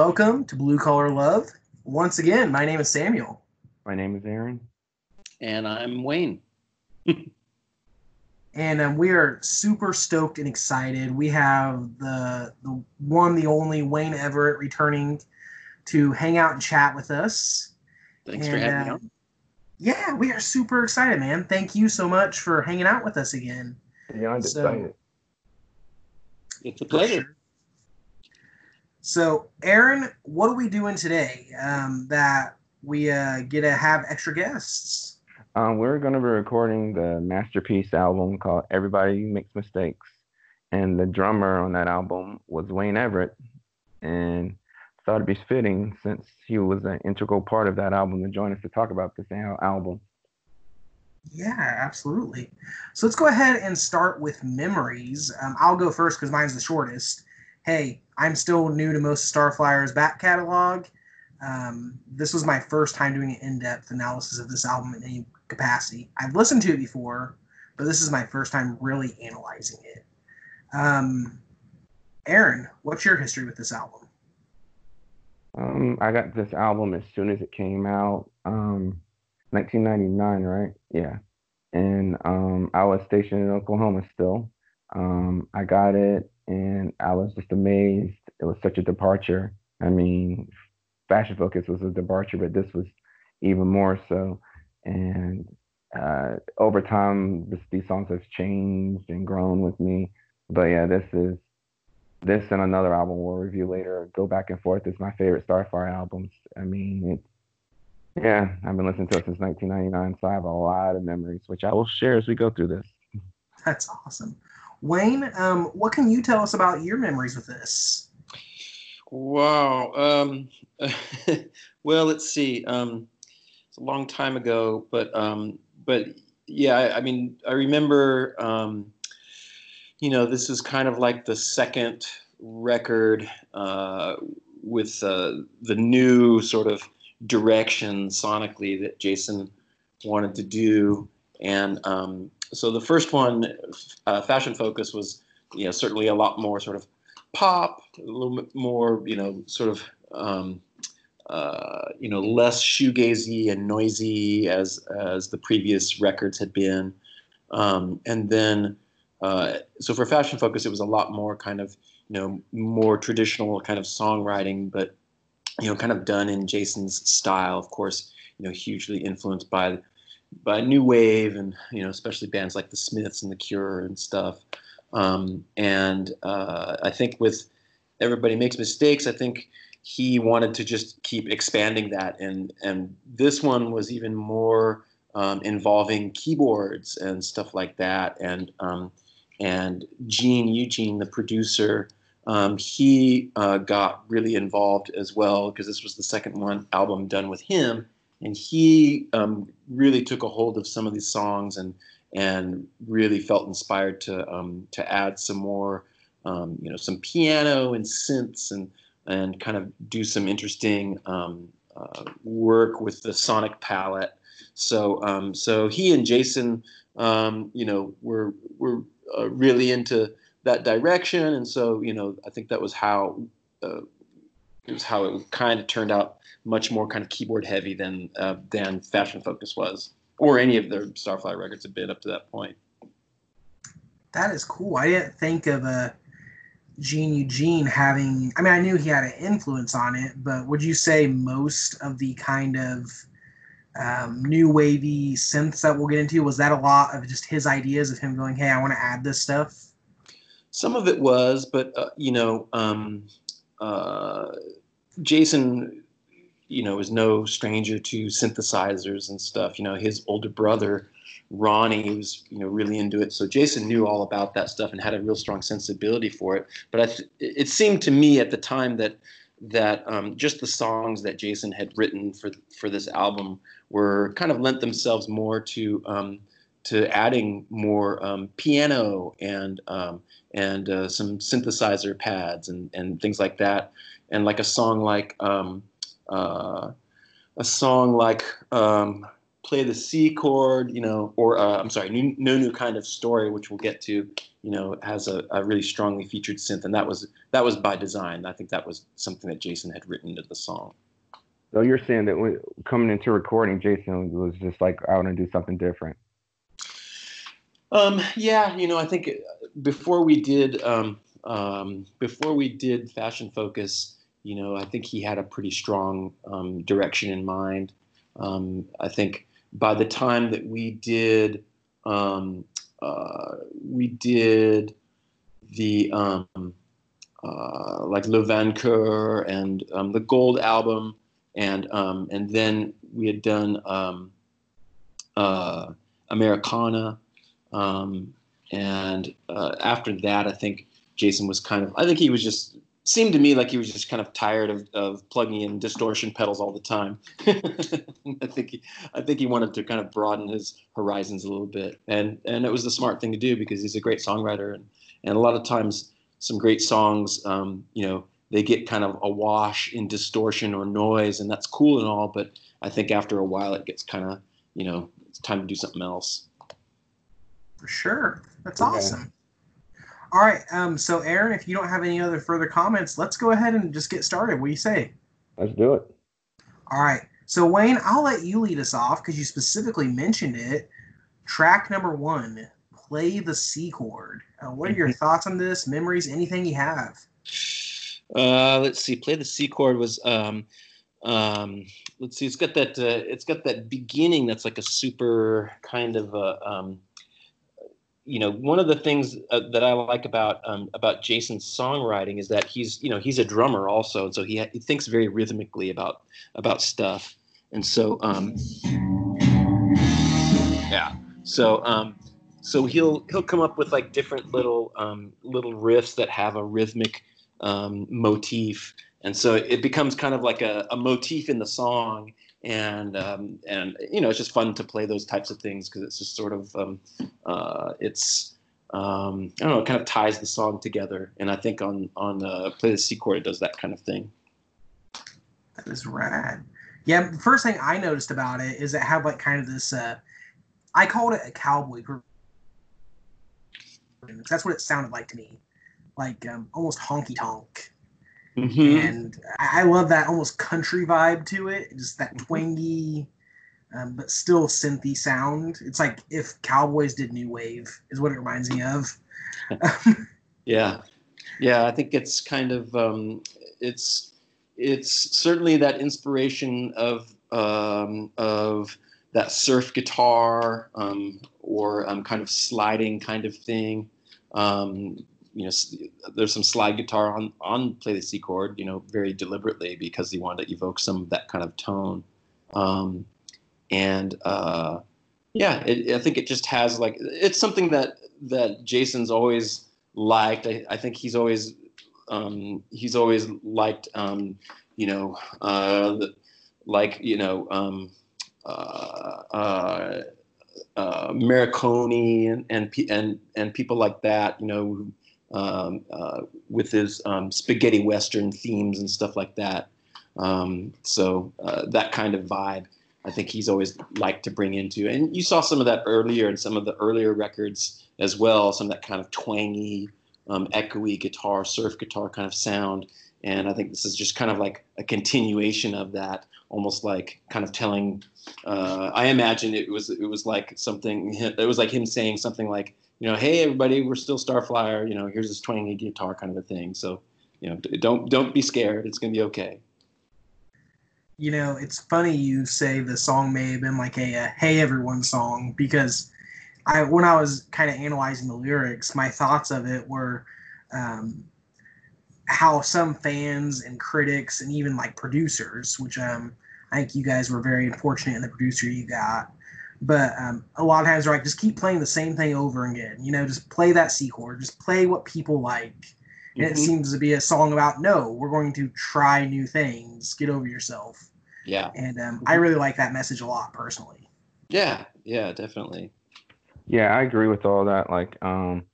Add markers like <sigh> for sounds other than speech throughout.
welcome to Blue Collar Love. Once again, my name is Samuel. My name is Aaron. And I'm Wayne. <laughs> and um, we are super stoked and excited. We have the the one, the only Wayne Everett returning to hang out and chat with us. Thanks and, for having uh, me on. Yeah, we are super excited, man. Thank you so much for hanging out with us again. Beyond so, excited. It's a pleasure. So, Aaron, what are we doing today um, that we uh, get to have extra guests? Um, we're going to be recording the masterpiece album called Everybody Makes Mistakes. And the drummer on that album was Wayne Everett. And thought it'd be fitting since he was an integral part of that album to join us to talk about this album. Yeah, absolutely. So let's go ahead and start with memories. Um, I'll go first because mine's the shortest. Hey, I'm still new to most Starflyer's back catalog. Um, this was my first time doing an in-depth analysis of this album in any capacity. I've listened to it before, but this is my first time really analyzing it. Um, Aaron, what's your history with this album? Um, I got this album as soon as it came out, um, 1999, right? Yeah, and um, I was stationed in Oklahoma still. Um, I got it, and I was just amazed. It was such a departure. I mean, Fashion Focus was a departure, but this was even more so. And uh, over time this, these songs have changed and grown with me. But yeah this is this and another album we'll review later. Go back and forth is my favorite Starflyer albums. I mean it's yeah i've been listening to it since 1999 so i have a lot of memories which i will share as we go through this. That's awesome wayne um, what can you tell us about your memories with this? Wow um, <laughs> well let's see um, it's a long time ago, but um, but yeah, I, I, mean, I remember, um, you know, this is kind of like the second record uh, with uh, the new sort of direction sonically that Jason wanted to do, and um, so the first one, uh, Fashion Focus, was you know certainly a lot more sort of pop, a little bit more you know sort of um, uh, you know, less shoegazy and noisy as as the previous records had been. Um, and then, uh, so for Fashion Focus, it was a lot more kind of, you know, more traditional kind of songwriting, but you know, kind of done in Jason's style. Of course, you know, hugely influenced by by new wave and you know, especially bands like the Smiths and the Cure and stuff. Um, and uh, I think with Everybody Makes Mistakes, I think he wanted to just keep expanding that, and and this one was even more um, involving keyboards and stuff like that, and um, and Gene Eugene, the producer, um, he uh, got really involved as well because this was the second one album done with him, and he um, really took a hold of some of these songs and and really felt inspired to um, to add some more, um, you know, some piano and synths and and kind of do some interesting um, uh, work with the sonic palette. So um, so he and Jason, um, you know, were were uh, really into that direction, and so you know, I think that was how uh, it was how it kind of turned out much more kind of keyboard heavy than uh, than Fashion Focus was, or any of their Starflyer records had been up to that point. That is cool. I didn't think of a Gene Eugene having, I mean, I knew he had an influence on it, but would you say most of the kind of um, new wavy synths that we'll get into, was that a lot of just his ideas of him going, hey, I want to add this stuff? Some of it was, but, uh, you know, um, uh, Jason, you know, is no stranger to synthesizers and stuff. You know, his older brother Ronnie was you know really into it. So Jason knew all about that stuff and had a real strong sensibility for it. But th- it seemed to me at the time that that um, just the songs that Jason had written for for this album were kind of lent themselves more to um, to adding more um, piano and um, and uh, some synthesizer pads and and things like that. And like a song like um, uh, a song like um, play the C chord, you know, or uh, I'm sorry, new, no new kind of story, which we'll get to, you know, has a, a, really strongly featured synth, and that was that was by design. I think that was something that Jason had written into the song. So you're saying that coming into recording, Jason was just like, I want to do something different. Um, yeah, you know, I think before we did um, um, before we did Fashion Focus, you know, I think he had a pretty strong um, direction in mind. Um, I think by the time that we did um, uh, we did the uh, like Le Vainqueur and the Gold album, and and then we had done uh, Americana, um, and uh, after that, I think Jason was kind of. I think he was just seemed to me like he was just kind of tired of, of plugging in distortion pedals all the time. <laughs> I think he, I think he wanted to kind of broaden his horizons a little bit, and and it was the smart thing to do because he's a great songwriter, and and a lot of times some great songs, um, you know, they get kind of awash in distortion or noise, and that's cool and all, but I think after a while it gets kind of, you know, it's time to do something else. For sure, that's awesome. All right. Um, so, Aaron, if you don't have any other further comments, let's go ahead and just get started. What do you say? Let's do it. All right. So, Wayne, I'll let you lead us off because you specifically mentioned it. Track number one, play the C chord. Uh, what are your thoughts on this? Memories? Anything you have? Uh, let's see. Play the C chord was. Um, um, let's see. It's got that. Uh, it's got that beginning. That's like a super kind of. Uh, um, you know, one of the things uh, that I like about um, about Jason's songwriting is that he's, you know, he's a drummer also, and so he he thinks very rhythmically about about stuff, and so um, yeah, so um, so he'll he'll come up with like different little um, little riffs that have a rhythmic um, motif, and so it becomes kind of like a, a motif in the song, and um, and you know it's just fun to play those types of things because it's just sort of um, uh, it's um, I don't know it kind of ties the song together and I think on on uh, play the C chord it does that kind of thing. That is rad. Yeah, the first thing I noticed about it is it had like kind of this. Uh, I called it a cowboy. Group. That's what it sounded like to me, like um, almost honky tonk. Mm-hmm. And I love that almost country vibe to it, just that mm-hmm. twangy, um, but still synthy sound. It's like if Cowboys did new wave, is what it reminds me of. <laughs> yeah, yeah, I think it's kind of um, it's it's certainly that inspiration of um, of that surf guitar um, or um, kind of sliding kind of thing. Um, you know, there's some slide guitar on on play the C chord, you know, very deliberately because he wanted to evoke some of that kind of tone. Um, and uh, yeah, it, I think it just has like it's something that that Jason's always liked. I, I think he's always um, he's always liked um, you know uh, like you know um, uh, uh, uh, Morricone and, and and and people like that, you know, um, uh, with his um, spaghetti western themes and stuff like that. Um, so uh, that kind of vibe, I think he's always liked to bring into. And you saw some of that earlier in some of the earlier records as well. Some of that kind of twangy, um, echoey guitar, surf guitar kind of sound. And I think this is just kind of like a continuation of that, almost like kind of telling. Uh, I imagine it was it was like something. It was like him saying something like, you know, hey everybody, we're still Starflyer. You know, here's this twangy guitar kind of a thing. So, you know, don't don't be scared. It's gonna be okay. You know, it's funny you say the song may have been like a, a "Hey Everyone" song because I when I was kind of analyzing the lyrics, my thoughts of it were um, how some fans and critics and even like producers, which um, I think you guys were very fortunate in the producer you got, but um, a lot of times, they're like, just keep playing the same thing over again. You know, just play that C chord. Just play what people like. And mm-hmm. it seems to be a song about no, we're going to try new things. Get over yourself. Yeah. And um, I really like that message a lot personally. Yeah. Yeah. Definitely. Yeah, I agree with all that. Like, um,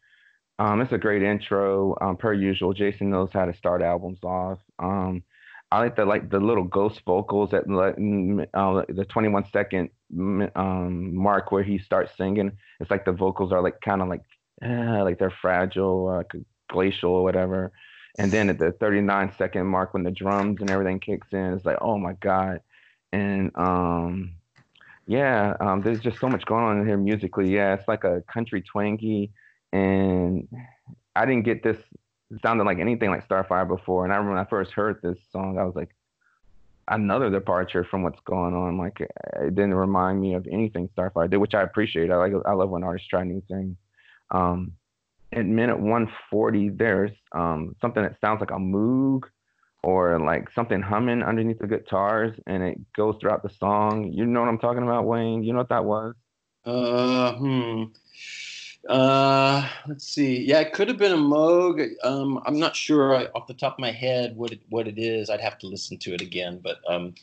um, it's a great intro. Um, per usual, Jason knows how to start albums off. Um, I like the like the little ghost vocals at uh, the 21 second um, mark where he starts singing. It's like the vocals are like kind of like eh, like they're fragile, glacial or whatever. And then at the 39 second mark when the drums and everything kicks in, it's like, oh my god. And um, yeah, um, there's just so much going on in here musically. Yeah, it's like a country twangy, and I didn't get this sounding like anything like Starflyer before. And I remember when I first heard this song, I was like, another departure from what's going on. Like it didn't remind me of anything Starflyer did, which I appreciate. I like I love when artists try new things. Um, at minute 140, there's um, something that sounds like a moog or like something humming underneath the guitars, and it goes throughout the song. You know what I'm talking about, Wayne? You know what that was? Uh, hmm. Uh, let's see. Yeah, it could have been a Moog. Um, I'm not sure off the top of my head what it, what it is. I'd have to listen to it again, but um,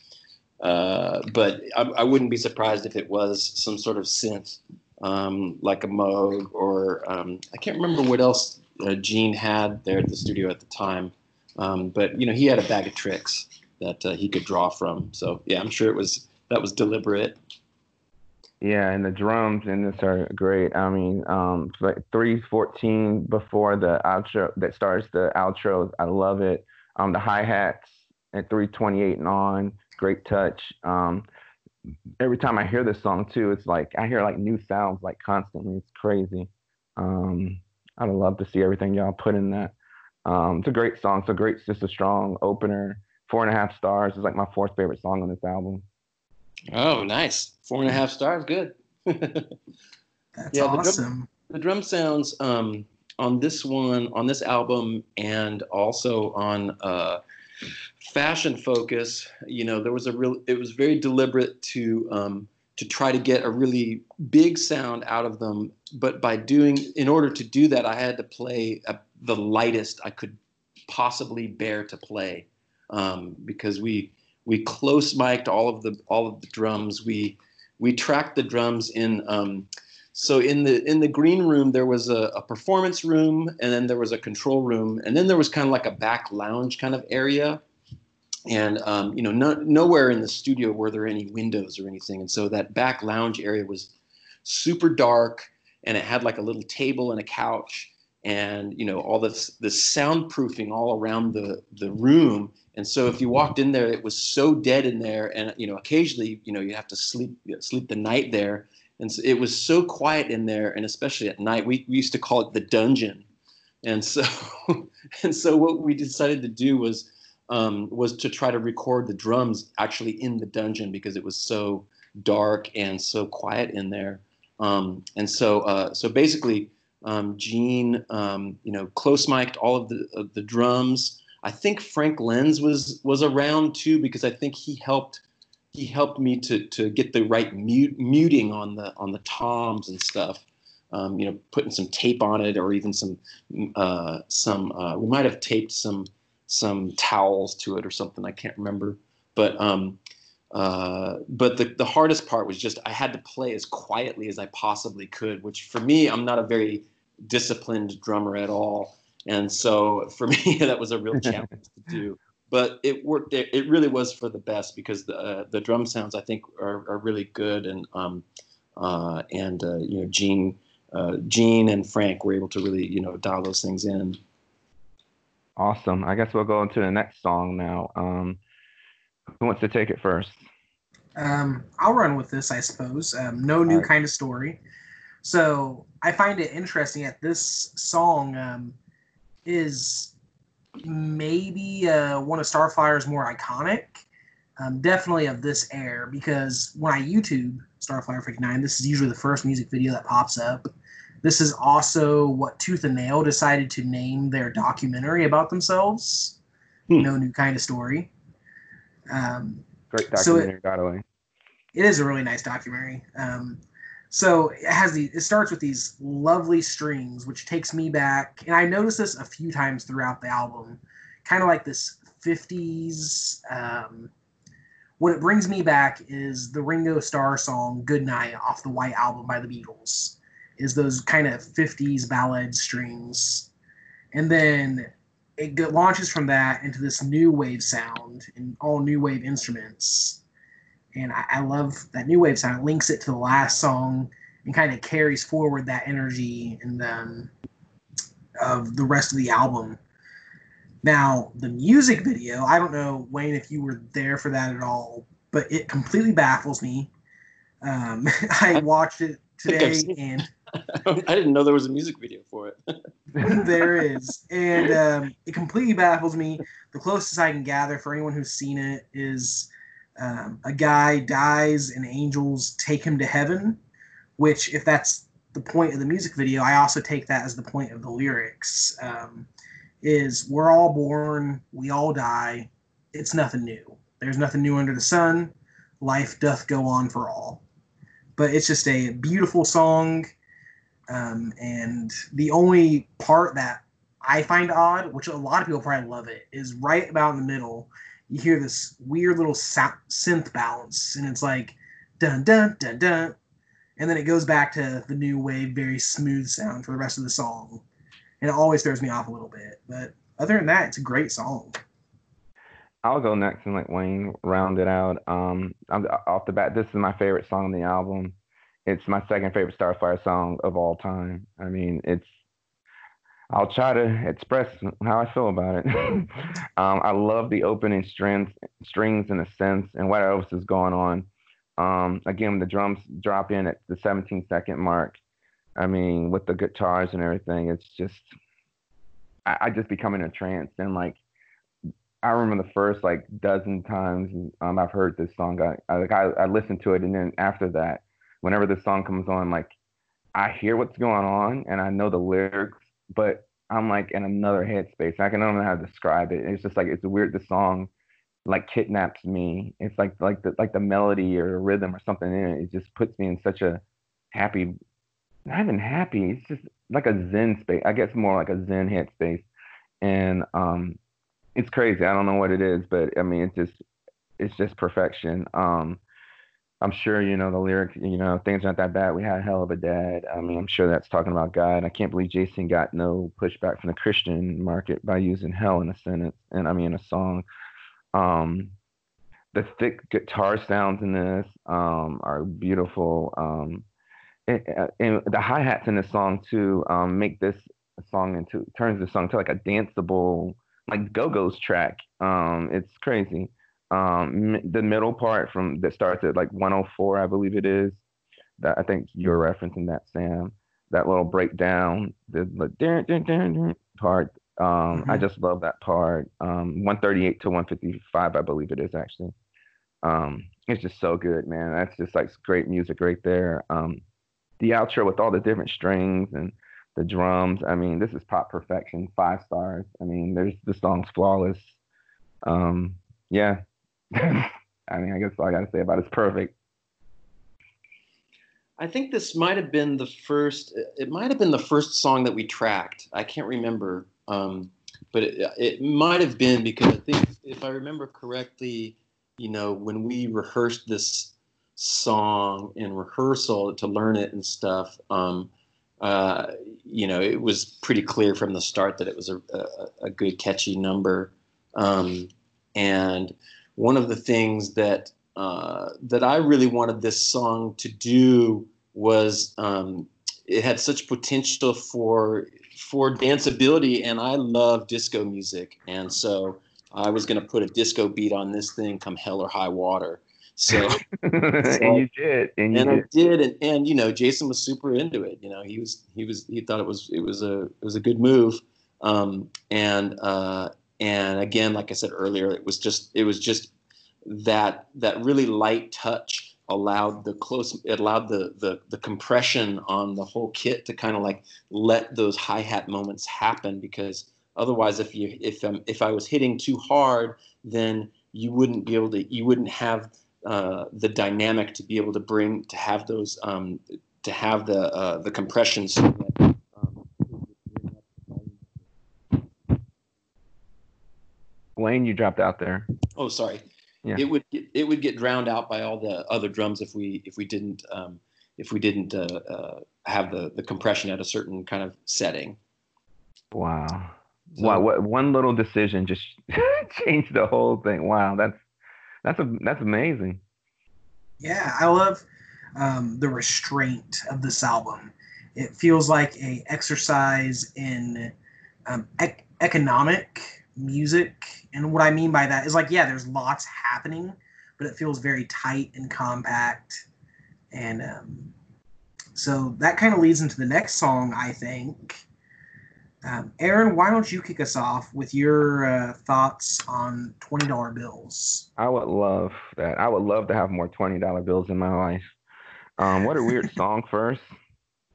uh, but I, I wouldn't be surprised if it was some sort of synth, um, like a Moog, or um, I can't remember what else uh, Gene had there at the studio at the time. Um, but you know, he had a bag of tricks that uh, he could draw from. So yeah, I'm sure it was that was deliberate. Yeah, and the drums in this are great. I mean, um, like 314 before the outro that starts the outro. I love it. Um, the hi hats at 328 and on, great touch. Um, every time I hear this song too, it's like I hear like new sounds like constantly. It's crazy. Um, I'd love to see everything y'all put in that. Um, it's a great song. It's a great, just a strong opener. Four and a half stars. It's like my fourth favorite song on this album. Oh, nice. Four and a half stars. Good. <laughs> That's yeah, awesome. The drum, the drum sounds um, on this one, on this album, and also on uh, Fashion Focus. You know, there was a real. It was very deliberate to um, to try to get a really big sound out of them. But by doing, in order to do that, I had to play a, the lightest I could possibly bear to play um, because we we close mic'd all of the all of the drums. We we tracked the drums in. Um, so in the in the green room there was a, a, performance room and then there was a control room and then there was kind of like a back lounge kind of area and um, you know no, nowhere in the studio were there any windows or anything and so that back lounge area was super dark and it had like a little table and a couch and you know all this this soundproofing all around the the room and so if you walked in there, it was so dead in there, and you know occasionally you know you have to sleep sleep the night there, and so it was so quiet in there, and especially at night, we, we used to call it the dungeon, and so <laughs> and so what we decided to do was um, was to try to record the drums actually in the dungeon because it was so dark and so quiet in there, um, and so uh, so basically um, Gene um, you know close mic'd all of the uh, the drums. I think Frank Lenz was was around too because I think he helped he helped me to to get the right mute, muting on the on the toms and stuff. Um, you know, putting some tape on it or even some uh, some uh, we might have taped some some towels to it or something. I can't remember, but um, uh, but the, the hardest part was just I had to play as quietly as I possibly could, which for me, I'm not a very disciplined drummer at all. And so for <laughs> me, that was a real <laughs> challenge to do. But it worked. It, it really was for the best because the uh, the drum sounds I think are, are really good and um, uh, and uh, you know Gene uh, Gene and Frank were able to really you know dial those things in. Awesome. I guess we'll go into the next song now. Um, who wants to take it first? Um, I'll run with this, I suppose. Um, no new right. kind of story. So I find it interesting that this song um, is maybe uh, one of Starflyer's more iconic. Um, definitely of this air because when I YouTube Starflyer 59, this is usually the first music video that pops up. This is also what Tooth and Nail decided to name their documentary about themselves. Hmm. No new kind of story. Um, Great documentary, so it, by the way. It is a really nice documentary. Um, so it has the it starts with these lovely strings, which takes me back, and I noticed this a few times throughout the album, kind of like this 50s. Um, what it brings me back is the Ringo Starr song "Good Night" off the White Album by the Beatles. Is those kind of 50s ballad strings, and then it launches from that into this new wave sound and all new wave instruments and I, I love that new wave sound. It links it to the last song and kind of carries forward that energy and um, of the rest of the album. Now, the music video, I don't know, Wayne, if you were there for that at all, but it completely baffles me. Um, <laughs> I watched it today and <laughs> I didn't know there was a music video for it. <laughs> there is. And um, it completely baffles me. The closest I can gather for anyone who's seen it is um, a guy dies and angels take him to heaven, which, if that's the point of the music video, I also take that as the point of the lyrics. Um, is we're all born, we all die. It's nothing new. There's nothing new under the sun. Life doth go on for all. But it's just a beautiful song. Um, and the only part that I find odd, which a lot of people probably love it, is right about in the middle. You hear this weird little synth bounce, and it's like dun dun dun dun, and then it goes back to the new wave, very smooth sound for the rest of the song, and it always throws me off a little bit. But other than that, it's a great song. I'll go next and let Wayne round it out. Um, off the bat, this is my favorite song on the album it's my second favorite Starflyer song of all time. I mean, it's I'll try to express how I feel about it. <laughs> um, I love the opening strings, strings in a sense, and what else is going on. Um, again, the drums drop in at the 17 second mark. I mean, with the guitars and everything, it's just I, I just become in a trance. And like, I remember the first like dozen times um, I've heard this song. I, I like I, I listened to it, and then after that, whenever this song comes on, like I hear what's going on and I know the lyrics, but I'm like in another headspace. I can don't know how to describe it. It's just like it's weird. The song like kidnaps me. It's like like the like the melody or rhythm or something in it. It just puts me in such a happy, not even happy. It's just like a zen space. I guess more like a zen headspace, and um, it's crazy. I don't know what it is, but I mean, it's just it's just perfection. Um, I'm sure you know the lyric. You know things aren't that bad. We had a hell of a dad. I mean, I'm sure that's talking about God. I can't believe Jason got no pushback from the Christian market by using hell in a sentence and I mean a song. Um, the thick guitar sounds in this um, are beautiful. Um, and the hi hats in this song too um, make this song into turns the song to like a danceable like Go Go's track. Um, it's crazy um, the middle part from that starts at like 104, I believe it is. That I think you're referencing that, Sam. That little breakdown, the, the part. Um, mm-hmm. I just love that part. Um, 138 to 155, I believe it is actually. Um, it's just so good, man. That's just like great music right there. Um, the outro with all the different strings and the drums. I mean, this is pop perfection, five stars. I mean, there's the song's flawless. Um, yeah, <laughs> I mean, I guess all I got to say about it's perfect. I think this might have been the first. It might have been the first song that we tracked. I can't remember, um, but it, it might have been because I think, if I remember correctly, you know, when we rehearsed this song in rehearsal to learn it and stuff, um, uh, you know, it was pretty clear from the start that it was a, a, a good, catchy number, um, and one of the things that uh, that I really wanted this song to do was um, it had such potential for for danceability, and I love disco music, and so I was going to put a disco beat on this thing, come hell or high water. So, <laughs> so and you did, and, you and did. I did, and, and you know, Jason was super into it. You know, he was he was he thought it was it was a it was a good move, um, and uh, and again like i said earlier it was just it was just that that really light touch allowed the close it allowed the the, the compression on the whole kit to kind of like let those hi-hat moments happen because otherwise if you if um, if i was hitting too hard then you wouldn't be able to you wouldn't have uh, the dynamic to be able to bring to have those um, to have the uh, the compression so that Wayne, you dropped out there. Oh, sorry. Yeah. It would get, it would get drowned out by all the other drums if we if we didn't um, if we didn't uh, uh, have the the compression at a certain kind of setting. Wow. So, wow, what one little decision just <laughs> changed the whole thing. Wow, that's that's a that's amazing. Yeah, I love um, the restraint of this album. It feels like a exercise in um, ec- economic music, and what I mean by that is like, yeah, there's lots happening, but it feels very tight and compact, and um, so that kind of leads into the next song, I think. Um, Aaron, why don't you kick us off with your uh, thoughts on twenty dollar bills? I would love that. I would love to have more twenty dollar bills in my life. Um, what a weird <laughs> song first.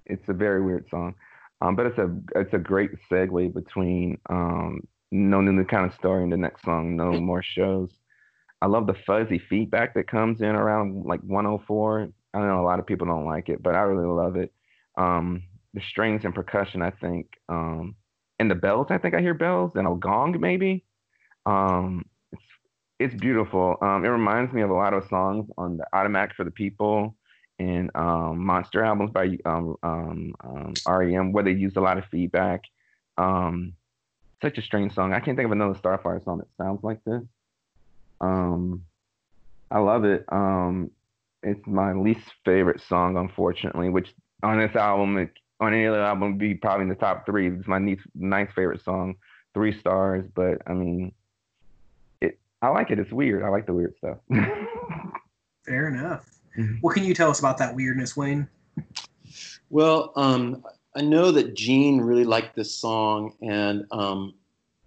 It's a very weird song, um, but it's a it's a great segue between um, No New Kind of Story in the next song, No More Shows. I love the fuzzy feedback that comes in around like 104. I know a lot of people don't like it, but I really love it. Um, the strings and percussion, I think, um, and the bells. I think I hear bells and a gong, maybe. Um, it's it's beautiful. Um, it reminds me of a lot of songs on the Automatic for the People and um, Monster albums by um, um, um, REM, where they used a lot of feedback. Um, such a strange song. I can't think of another Starflyer song that sounds like this. Um, I love it. Um, it's my least favorite song, unfortunately. Which on this album, it, on any other album, would be probably in the top three. It's my ninth, ninth favorite song, three stars. But I mean, it. I like it. It's weird. I like the weird stuff. <laughs> Fair enough. Mm-hmm. What can you tell us about that weirdness, Wayne? Well, um, I know that Gene really liked this song and um,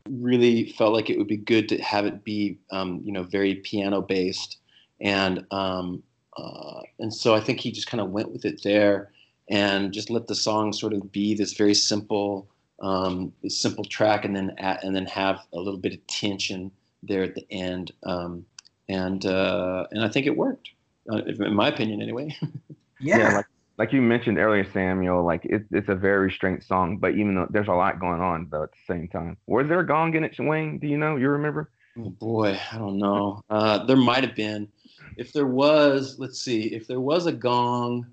really felt like it would be good to have it be, um, you know, very piano based, and um, uh, and so I think he just kind of went with it there and just let the song sort of be this very simple, um, simple track, and then add, and then have a little bit of tension there at the end, um, and uh, and I think it worked uh, in my opinion, anyway. <laughs> yeah. yeah. like like you mentioned earlier, Samuel, like it, it's a very strange song, but even though there's a lot going on though at the same time. Was there a gong in it, Wayne? Do you know? You remember? Oh boy, I don't know. Uh, there might have been. If there was, let's see. If there was a gong,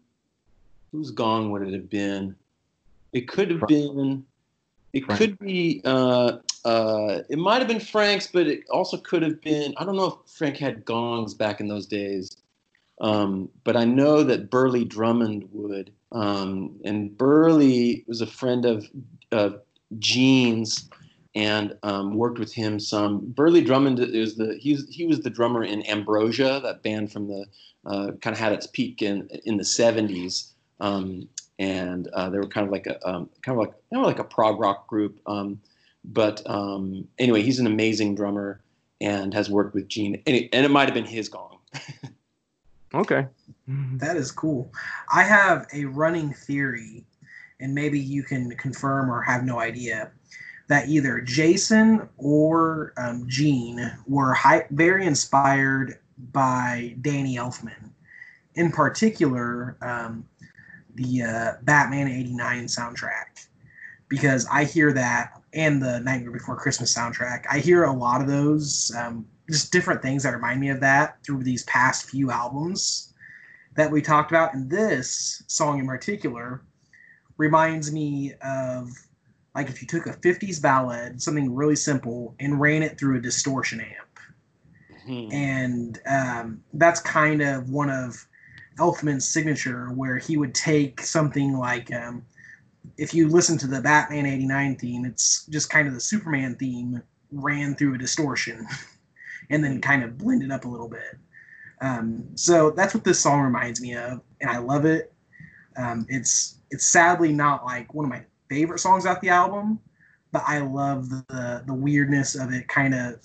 whose gong would it have been? It could have been. It Frank. could be. Uh, uh, it might have been Frank's, but it also could have been. I don't know if Frank had gongs back in those days. Um, but I know that Burleigh Drummond would. Um, and Burleigh was a friend of, of Gene's and um, worked with him some. Burleigh Drummond is the he's, he was the drummer in Ambrosia, that band from the uh, kind of had its peak in in the 70s. Um, and uh, they were kind of like a um, kind of like kind of like a prog rock group. Um, but anyway, he's an amazing drummer and has worked with Gene. And it, and it might have been his gong. <laughs> Okay. That is cool. I have a running theory, and maybe you can confirm or have no idea, that either Jason or um, Gene were high, very inspired by Danny Elfman. In particular, um, the uh, Batman 89 soundtrack. Because I hear that, and the Nightmare Before Christmas soundtrack. I hear a lot of those. Um, just different things that remind me of that through these past few albums that we talked about. And this song in particular reminds me of like if you took a 50s ballad, something really simple, and ran it through a distortion amp. Mm-hmm. And um, that's kind of one of Elfman's signature, where he would take something like um, if you listen to the Batman 89 theme, it's just kind of the Superman theme ran through a distortion. <laughs> and then kind of blend it up a little bit. Um, so that's what this song reminds me of, and I love it. Um, it's it's sadly not like one of my favorite songs off the album, but I love the the weirdness of it, kind of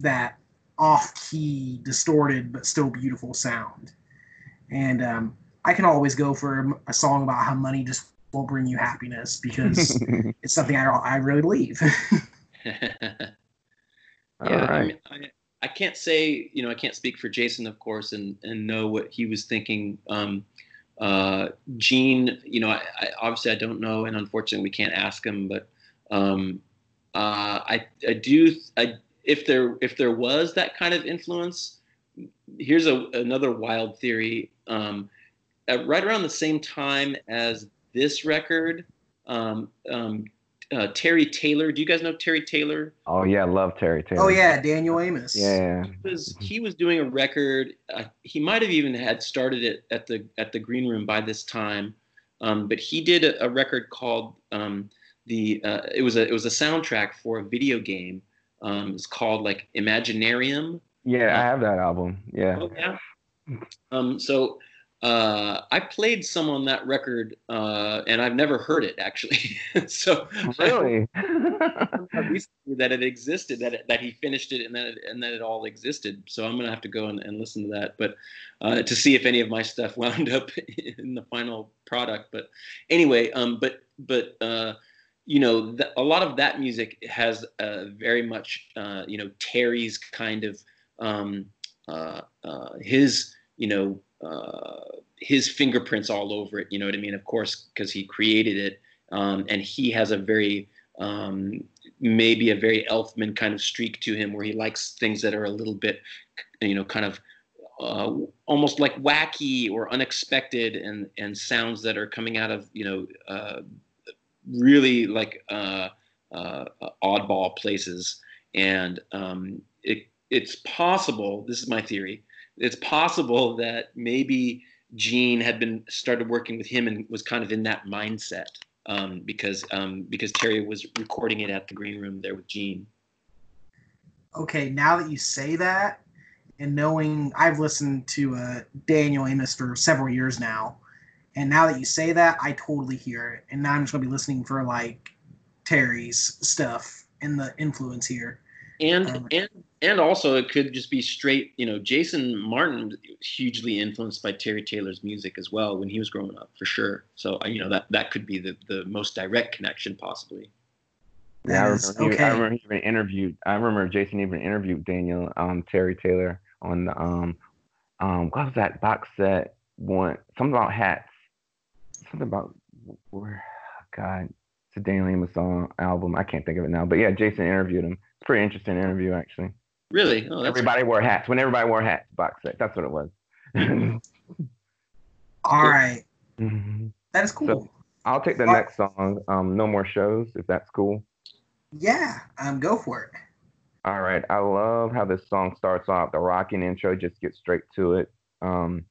that off key, distorted but still beautiful sound. And um, I can always go for a song about how money just won't bring you happiness because <laughs> it's something I, I really believe. <laughs> <laughs> yeah, right. I, mean, I, I can't say, you know, I can't speak for Jason, of course, and and know what he was thinking. Um, uh, Gene, you know, I, I, obviously I don't know, and unfortunately we can't ask him. But um, uh, I I do I if there if there was that kind of influence, here's a, another wild theory. Um, right around the same time as this record, um, um, uh, Terry Taylor. Do you guys know Terry Taylor? Oh yeah, I love Terry Taylor. Oh yeah, Daniel Amos. Yeah. He was he was doing a record. Uh, he might have even had started it at the at the Green Room by this time, um, but he did a, a record called um, the. Uh, it was a it was a soundtrack for a video game. Um, it's called like Imaginarium. Yeah, I have that album. Yeah. Oh yeah. Um, so uh, I played some on that record, uh, and I've never heard it actually. <laughs> so Really? <laughs> recently that it existed, that it, that he finished it, and that it, and that it all existed. So I'm gonna have to go and, and listen to that, but uh, to see if any of my stuff <laughs> wound up in the final product. But anyway, um, but but uh, you know, th- a lot of that music has very much uh, you know Terry's kind of um, uh, uh, his you know uh, his fingerprints all over it. You know what I mean? Of course, because he created it, um, and he has a very um, maybe a very Elfman kind of streak to him, where he likes things that are a little bit, you know, kind of uh, almost like wacky or unexpected, and and sounds that are coming out of you know uh, really like uh, uh, oddball places, and um, it it's possible. This is my theory it's possible that maybe Gene had been started working with him and was kind of in that mindset um, because um, because Terry was recording it at the green room there with Gene. Okay, now that you say that, and knowing I've listened to uh, Daniel Amos for several years now, and now that you say that, I totally hear it. And now I'm just gonna be listening for like Terry's stuff and the influence here. And Um, and and also it could just be straight, you know, Jason Martin was hugely influenced by Terry Taylor's music as well when he was growing up, for sure. So uh, you know that that could be the the most direct connection possibly. Yeah, I That is remember, he, I remember he even interviewed. I remember Jason even interviewed Daniel, um, Terry Taylor on the um, um, what was that box set one? Something about hats. Something about where? God, it's a Daniel Amos song album. I can't think of it now, but yeah, Jason interviewed him. It's a pretty interesting interview actually. Really? Oh, that's everybody wore hats. When everybody wore hats, box set. That's what it was. <laughs> All right, Mhm. that is cool. So- I'll take the Uh, next song. Um, no more shows, if that's cool. yeah, um, go for it. All right. I love how this song starts off. The rocking intro just gets straight to it. Um,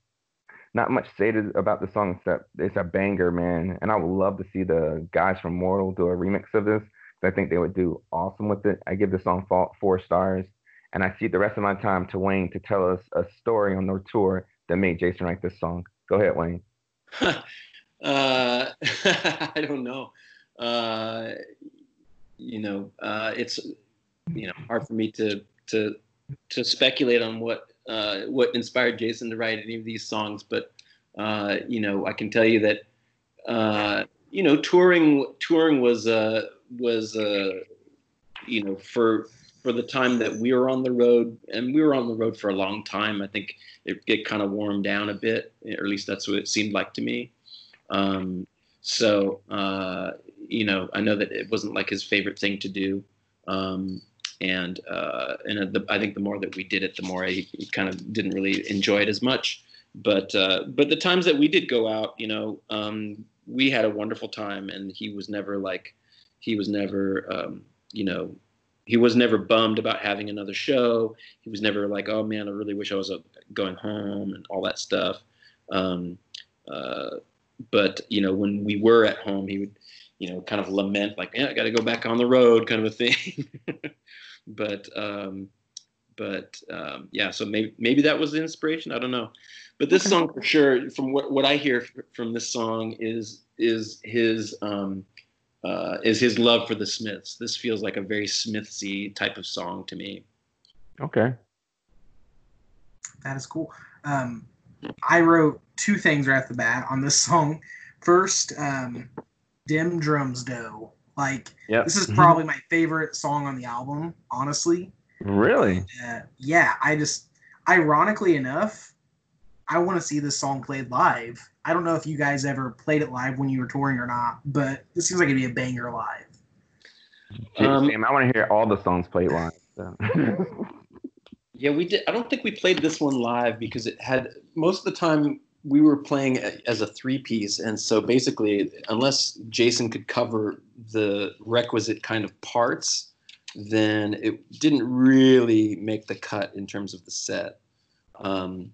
not much stated about the song except it's a banger, man. And I would love to see the guys from Mortal do a remix of this. I think they would do awesome with it. I give the song four, four stars. And I see the rest of my time to Wayne to tell us a story on their tour that made Jason write this song. Go ahead, Wayne. <laughs> uh, <laughs> I don't know. Uh, you know, uh, it's you know hard for me to to to speculate on what uh, what inspired Jason to write any of these songs, but uh, you know, I can tell you that uh, you know touring touring was uh, was uh, you know for for the time that we were on the road, and we were on the road for a long time. I think it, it kind of warmed down a bit, or at least that's what it seemed like to me. Um, so uh, you know, I know that it wasn't like his favorite thing to do, um, and uh, and the, I think the more that we did it, the more he, he kind of didn't really enjoy it as much. But uh, but the times that we did go out, you know, um, we had a wonderful time, and he was never like he was never um, you know he was never bummed about having another show. He was never like, oh man, I really wish I was uh, going home and all that stuff. Um, uh, but you know, when we were at home, he would, you know, kind of lament like, yeah, I got to go back on the road, kind of a thing. <laughs> but um, but um, yeah, so maybe maybe that was the inspiration. I don't know. But this Okay. song for sure, from what what I hear f- from this song is is his um, uh, is his love for the Smiths. This feels like a very Smithsy type of song to me. Okay. That is cool. Um, I wrote two things right off the bat on this <laughs> song. First, um, "Dim Drums Dough." Like Yep. this is Mhm. probably my favorite song on the album. Honestly, Really? uh, yeah. I just, ironically enough, I want to see this song played live. I don't know if you guys ever played it live when you were touring or not, but this seems like it'd be a banger live. Um, Sam, I want to hear all the songs played live. So. <laughs> Yeah, we did. I don't think we played this one live because it had most of the time we were playing as a three piece, and so basically, unless Jason could cover the requisite kind of parts, then it didn't really make the cut in terms of the set. Um,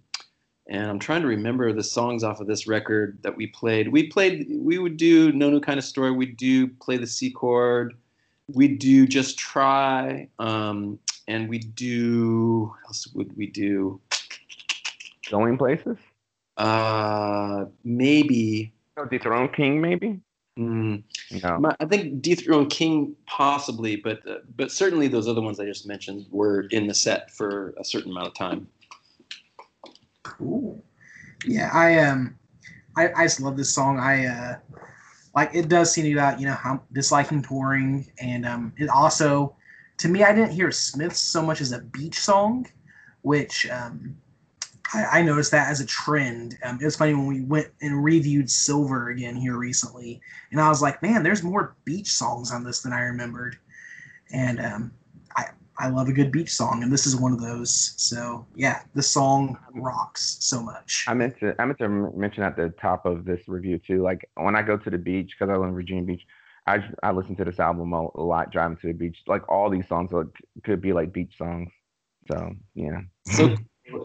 and I'm trying to remember the songs off of this record that we played. We played, we would do No New Kind of Story. We do play the C chord. We do Just Try. Um, and we do, else would we do? Going places? Uh, maybe. Oh, Dethrone King, maybe? Mm, No. I think Dethrone King possibly, but uh, but certainly those other ones I just mentioned were in the set for a certain amount of time. Cool. Yeah, I um, I, I just love this song. I uh, like it does seem about you know how disliking touring, and um, it also, to me, I didn't hear Smiths so much as a beach song, which um, I, I noticed that as a trend. Um, it was funny when we went and reviewed Silver again here recently, and I was like, man, there's more beach songs on this than I remembered, and um, I I love a good beach song, and this is one of those. So yeah, this song rocks so much. I meant to I meant to mention at the top of this review too. Like when I go to the beach because I live in Virginia Beach, I I listen to this album a, a lot driving to the beach. Like all these songs like, could be like beach songs. So yeah. So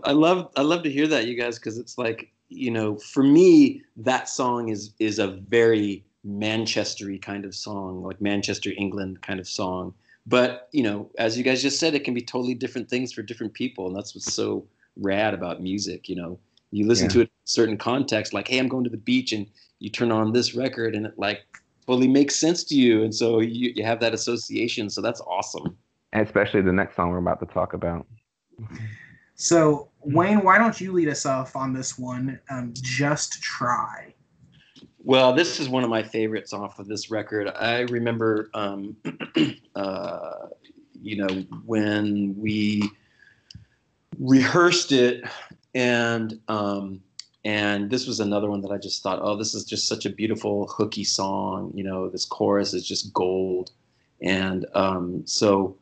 I love I love to hear that you guys because it's like you know for me that song is is a very Manchestery kind of song like Manchester England kind of song but you know as you guys just said it can be totally different things for different people and that's what's so rad about music you know you listen Yeah. to it in a certain context like hey I'm going to the beach and you turn on this record and it like totally makes sense to you and so you, you have that association so that's awesome And especially the next song we're about to talk about. So Wayne, why don't you lead us off on this one? Um, just try. Well, this is one of my favorites off of this record. I remember, um, <clears throat> uh, you know, when we rehearsed it, and um, and this was another one that I just thought, oh, this is just such a beautiful hooky song. You know, this chorus is just gold, and um, so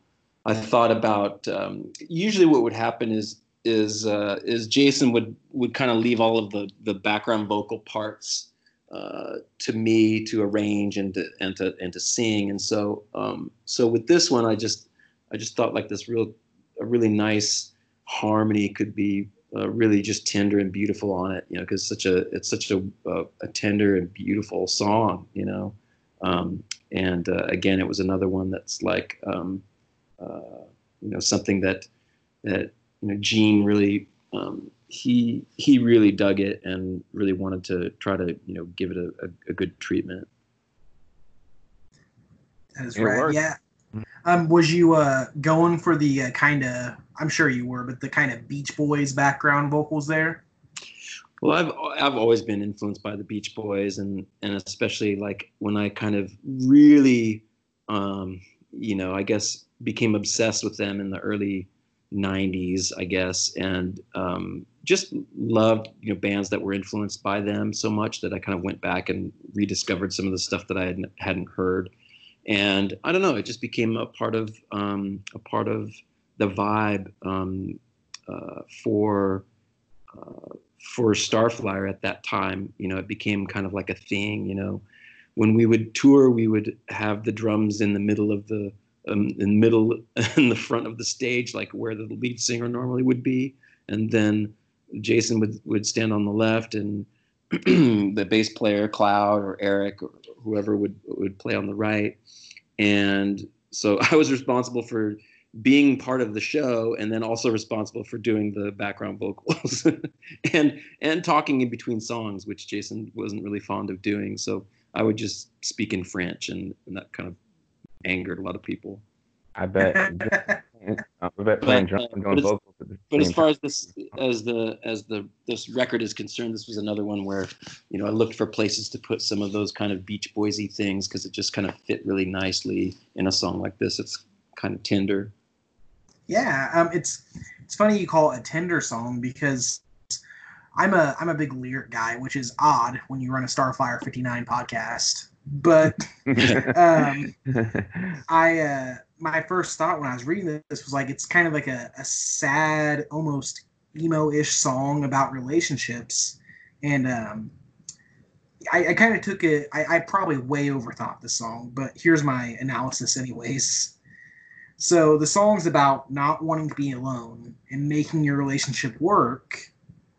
I thought about. Um, usually, what would happen is is uh, is Jason would would kind of leave all of the the background vocal parts uh, to me to arrange and to and to and to sing. And so um, so with this one, I just I just thought like this real a really nice harmony could be uh, really just tender and beautiful on it. You know, because such a it's such a, a a tender and beautiful song. You know, um, and uh, again, it was another one that's like um, uh, you know something that that you know Gene really um, he he really dug it and really wanted to try to you know give it a, a, a good treatment. That is It right. works. Yeah. Um, was you uh, going for the uh, kind of? I'm sure you were, but the kind of Beach Boys background vocals there. Well, I've I've always been influenced by the Beach Boys, and and especially like when I kind of really, um, you know, I guess became obsessed with them in the early '90s, I guess, and um, just loved you know bands that were influenced by them so much that I kind of went back and rediscovered some of the stuff that I hadn't hadn't heard, and I don't know, it just became a part of um, a part of the vibe um, uh, for. Uh, for Starflyer at that time. You know, it became kind of like a thing. You know, when we would tour, we would have the drums in the middle of the um, in the middle <laughs> in the front of the stage, like where the lead singer normally would be, and then Jason would would stand on the left, and <clears throat> the bass player Cloud or Eric or whoever would would play on the right, and so <laughs> I was responsible for being part of the show and then also responsible for doing the background vocals <laughs> and and talking in between songs which jason wasn't really fond of doing. So i would just speak in french and, and that kind of angered a lot of people. I bet. <laughs> I bet playing drums but as- vocals. At the but as far as this as the as the this record is concerned this was another one where you know i looked for places to put some of those kind of beach boysy things because it just kind of fit really nicely in a song like this it's kind of tender Yeah, um, it's it's funny you call it a tender song because I'm a I'm a big lyric guy, which is odd when you run a Starflyer 59 podcast. But <laughs> um, I uh, my first thought when I was reading this was like it's kind of like a, a sad, almost emo-ish song about relationships, and um, I, I kind of took it. I, I probably way overthought the song, but here's my analysis, anyways. So the song's about not wanting to be alone and making your relationship work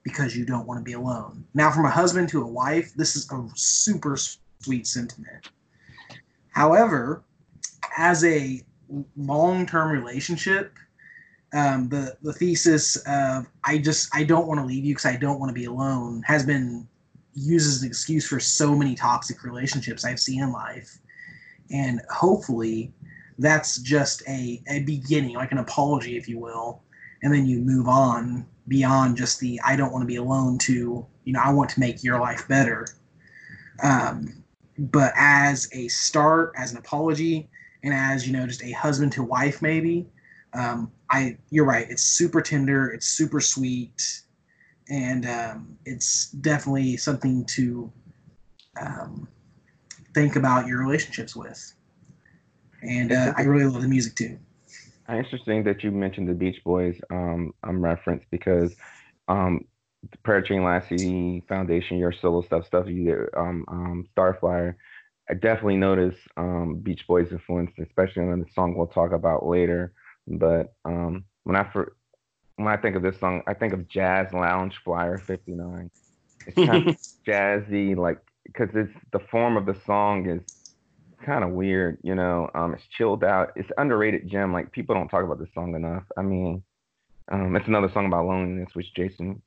because you don't want to be alone. Now, from a husband to a wife, this is a super sweet sentiment. However, as a long-term relationship, um, the the thesis of I just I don't want to leave you because I don't want to be alone has been used as an excuse for so many toxic relationships I've seen in life, and hopefully that's just a a beginning, like an apology, if you will, and then you move on beyond just the I don't want to be alone to you know I want to make your life better. Um, but as a start, as an apology, and as you know, just a husband to wife, maybe. Um, I you're right. It's super tender. It's super sweet, and um, it's definitely something to um, think about your relationships with. And uh, I really love the music too. Interesting that you mentioned the Beach Boys um, um reference because um, Prayer Chain Lassie Foundation, your solo stuff, stuff you did, um, um, Starflyer. I definitely noticed um, Beach Boys influence, especially on the song we'll talk about later. But um, when I for, when I think of this song, I think of Jazz Lounge Flyer 59. It's kind of <laughs> jazzy, like because it's the form of the song is kind of weird, you know. Um, it's chilled out. It's underrated gem. Like people don't talk about this song enough. I mean, um, it's another song about loneliness, which Jason.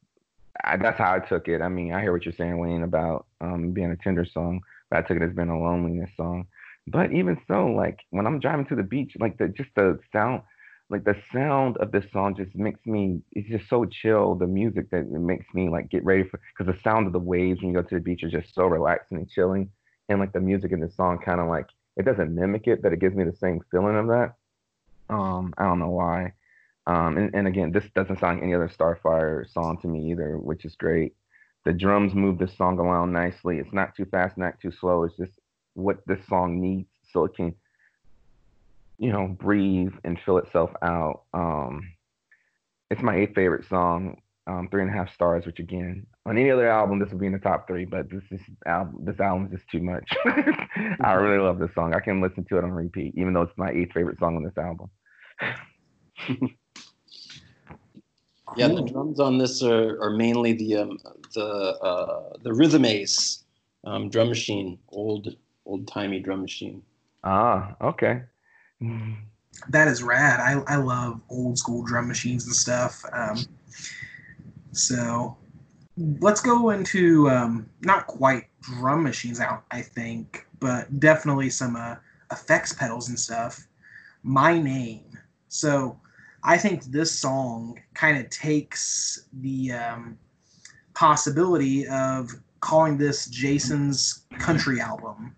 I, that's how I took it. I mean, I hear what you're saying, Wayne, about um, being a tender song, but I took it as being a loneliness song. But even so, like when I'm driving to the beach, like the just the sound, like the sound of this song just makes me. It's just so chill. The music that it makes me like get ready for because the sound of the waves when you go to the beach is just so relaxing and chilling and like the music in the song kind of like it doesn't mimic it, but it gives me the same feeling of that. Um, I don't know why. Um, and, and again, this doesn't sound like any other Starflyer song to me either, which is great. The drums move the song along nicely. It's not too fast, not too slow. It's just what this song needs so it can, you know, breathe and fill itself out. Um, it's my eighth favorite song um, three and a half stars, which again, on any other album, this would be in the top three, but this is album, this album is just too much. <laughs> I really love this song. I can listen to it on repeat, even though it's my eighth favorite song on this album. <laughs> yeah, the drums on this are, are mainly the um, the uh, the Rhythm Ace um, drum machine, old old timey drum machine. Ah, okay. That is rad. I, I love old school drum machines and stuff. Um, so let's go into um, not quite drum machines out, I think, but definitely some uh, effects pedals and stuff. My name. So I think this song kind of takes the um, possibility of calling this Jason's country album.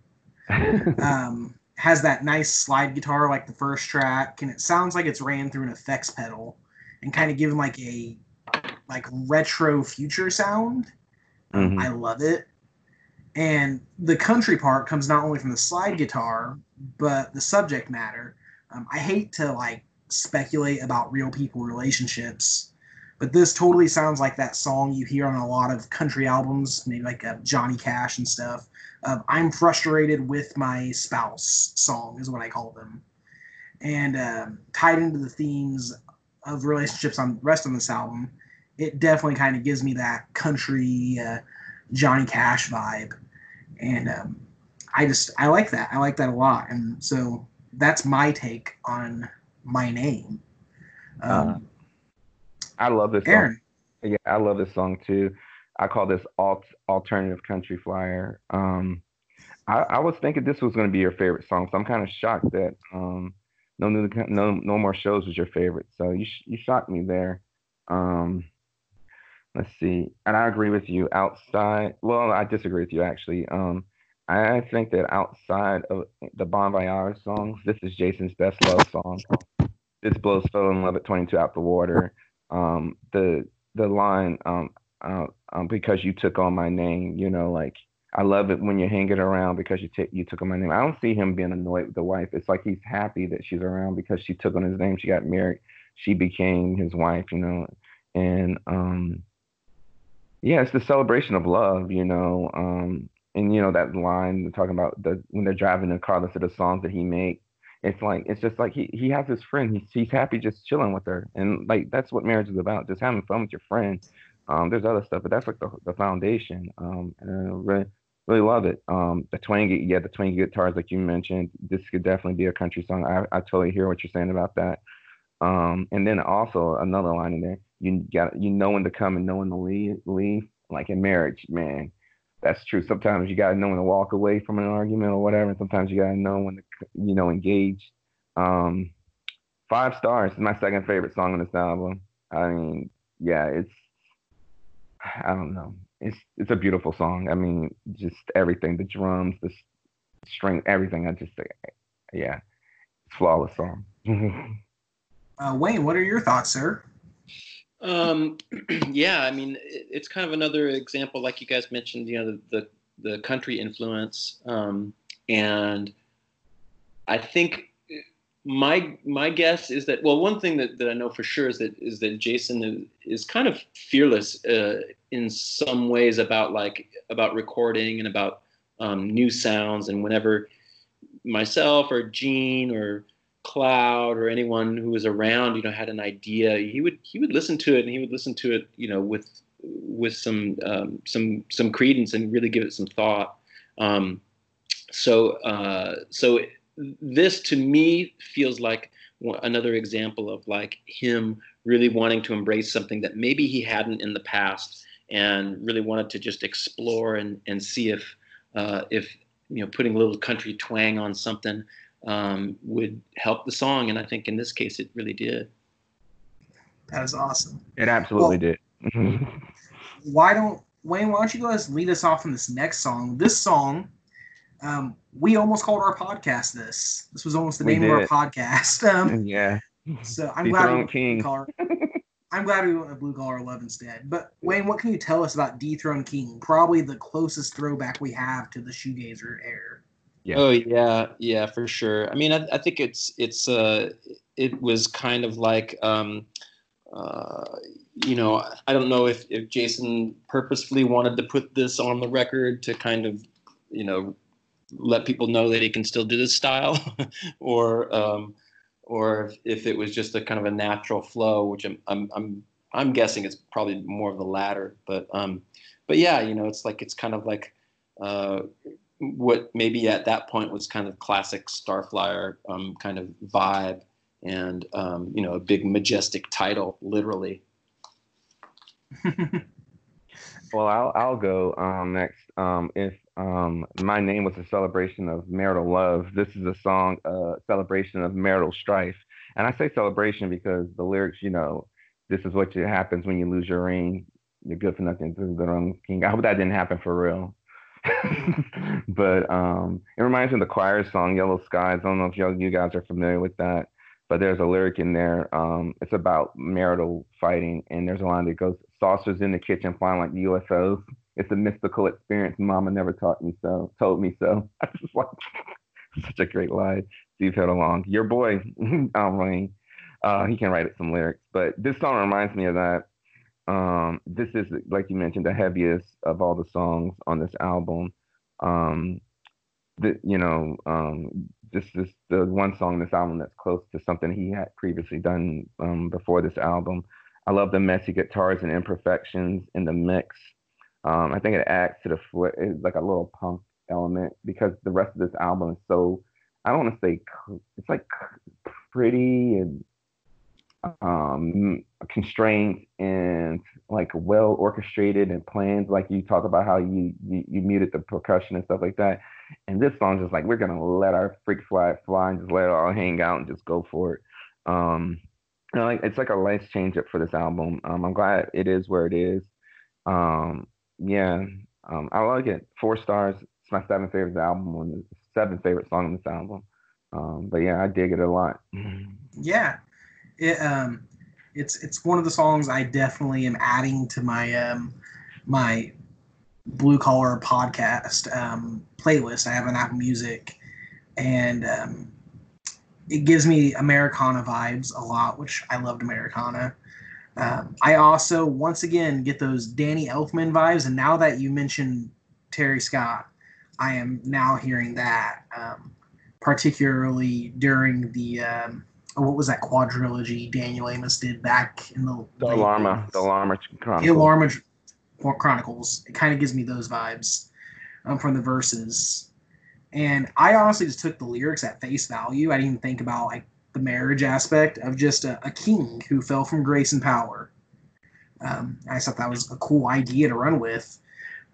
<laughs> um, has that nice slide guitar like the first track, and it sounds like it's ran through an effects pedal and kind of given like a like retro future sound. Mm-hmm. I love it. And the country part comes not only from the slide guitar, but the subject matter. Um, I hate to like speculate about real people relationships, but this totally sounds like that song you hear on a lot of country albums, maybe like uh, Johnny Cash and stuff. I'm frustrated with my spouse song is what I call them, and uh, tied into the themes of relationships on the rest of this album it definitely kind of gives me that country uh, Johnny Cash vibe, and um, I just I like that. I like that a lot, and so that's my take on my name. Um, uh, I love this Aaron. song. Yeah, I love this song too. I call this alt alternative country flyer. Um, I, I, was thinking this was going to be your favorite song, so I'm kind of shocked that um, no new no no more shows was your favorite. So you you shocked me there. Um, let's see. And I agree with you. Outside, well, I disagree with you actually. Um, I think that outside of the Bon Voyage songs, this is Jason's best love song. This blows "Fell in Love at 22" out the water. <laughs> Um, the the line, um, uh, um, because you took on my name. You know, like I love it when you're hanging around because you take you took on my name. I don't see him being annoyed with the wife. It's like he's happy that she's around because she took on his name. She got married. She became his wife. You know, and um, yeah, it's the celebration of love, you know. Um, and you know that line talking about the when they're driving the car, listen to the songs that he make. It's like it's just like he he has his friend. He's he's happy just chilling with her, and like that's what marriage is about, just having fun with your friend. Um, there's other stuff, but that's like the the foundation. Um, and I really really love it. Um, the twangy, yeah, the twangy guitars like you mentioned. This could definitely be a country song. I I totally hear what you're saying about that. Um, and then also another line in there you got you know when to come and know when to leave. Leave like in marriage, man. That's true. Sometimes you gotta know when to walk away from an argument or whatever. And sometimes you gotta know when to you know engage. Um, five stars is my second favorite song on this album. I mean, yeah, it's I don't know. It's it's a beautiful song. I mean, just everything, the drums, the string, everything. I just say, yeah, it's flawless song. <laughs> uh, Wayne, what are your thoughts, sir? Um, <clears throat> yeah, I mean, it, it's kind of another example, like you guys mentioned, you know, the the, the country influence, um, and I think my my guess is that well, one thing that, that I know for sure is that is that Jason is, is kind of fearless uh, in some ways about like about recording and about um, new sounds, and whenever myself or Gene or Cloud or anyone who was around, you know, had an idea, he would he would listen to it and he would listen to it, you know, with with some um, some some credence and really give it some thought. Um, so uh, so this to me feels like another example of like him really wanting to embrace something that maybe he hadn't in the past and really wanted to just explore and, and see if uh, if you know putting a little country twang on something um, would help the song. And I think in this case, it really did. That is awesome. It absolutely well, did. <laughs> why don't Wayne? Why don't you guys lead us off in this next song? This song, um, we almost called our podcast this. This was almost the we name did. of our podcast. <laughs> Um, <laughs> yeah. So I'm glad we King. Collar. I'm glad we went with Blue Collar Love instead. But Wayne, what can you tell us about Dethrone King? Probably the closest throwback we have to the shoegazer era. Yeah. Oh yeah, yeah, for sure. I mean, I, I think it's it's uh it was kind of like um, uh, you know I don't know if if Jason purposefully wanted to put this on the record to kind of you know let people know that he can still do this style, <laughs> or um, or if it was just a kind of a natural flow, which I'm I'm I'm I'm guessing it's probably more of the latter. But um, but yeah, you know, it's like it's kind of like uh, what maybe at that point was kind of classic Starflyer um, kind of vibe, and um, you know a big majestic title, literally. <laughs> well, I'll I'll go um, next. Um, if um, my name was a celebration of marital love, this is a song, uh, celebration of marital strife, and I say celebration because the lyrics, you know, this is what happens when you lose your ring. You're good for nothing. This is the wrong king. I hope that didn't happen for real. <laughs> but um, it reminds me of the choir song "Yellow Skies." I don't know if y'all, you guys are familiar with that, but there's a lyric in there. Um, it's about marital fighting, and there's a line that goes, "Saucers in the kitchen flying like UFOs." It's a mystical experience. Mama never taught me so. Told me so. <laughs> I just like <laughs> such a great line. Steve Hindalong. Your boy, um, Rain. Uh, he can write it some lyrics, but this song reminds me of that. Um, this is, like you mentioned, the heaviest of all the songs on this album. Um, the, you know, um, this is the one song in this album that's close to something he had previously done um, before this album. I love the messy guitars and imperfections in the mix. Um, I think it adds to the. It's like a little punk element because the rest of this album is so I don't want to say it's like pretty and um, constraints and like well orchestrated and planned. Like you talk about how you, you, you muted the percussion and stuff like that. And this song just like we're gonna let our freak fly fly and just let it all hang out and just go for it. Um, you know, like it's like a life change up for this album. Um, I'm glad it is where it is. Um, yeah, um, I like it. Four stars. It's my seventh favorite album and seventh favorite song on this album. Um, but yeah, I dig it a lot. Yeah, it, um, it's it's one of the songs I definitely am adding to my um, my blue collar podcast um, playlist. I have an Apple Music, and um, it gives me Americana vibes a lot, which I loved Americana. Um, I also once again get those Danny Elfman vibes, and now that you mentioned Terry Scott, I am now hearing that, um, particularly during the oh, what was that quadrilogy Daniel Amos did back in the The Alarma, 80s? the Alarma The Chronicles. Alarma Chronicles. It kind of gives me those vibes um, from the verses. And I honestly just took the lyrics at face value. I didn't even think about like the marriage aspect of just a, a king who fell from grace and power. Um, I just thought that was a cool idea to run with.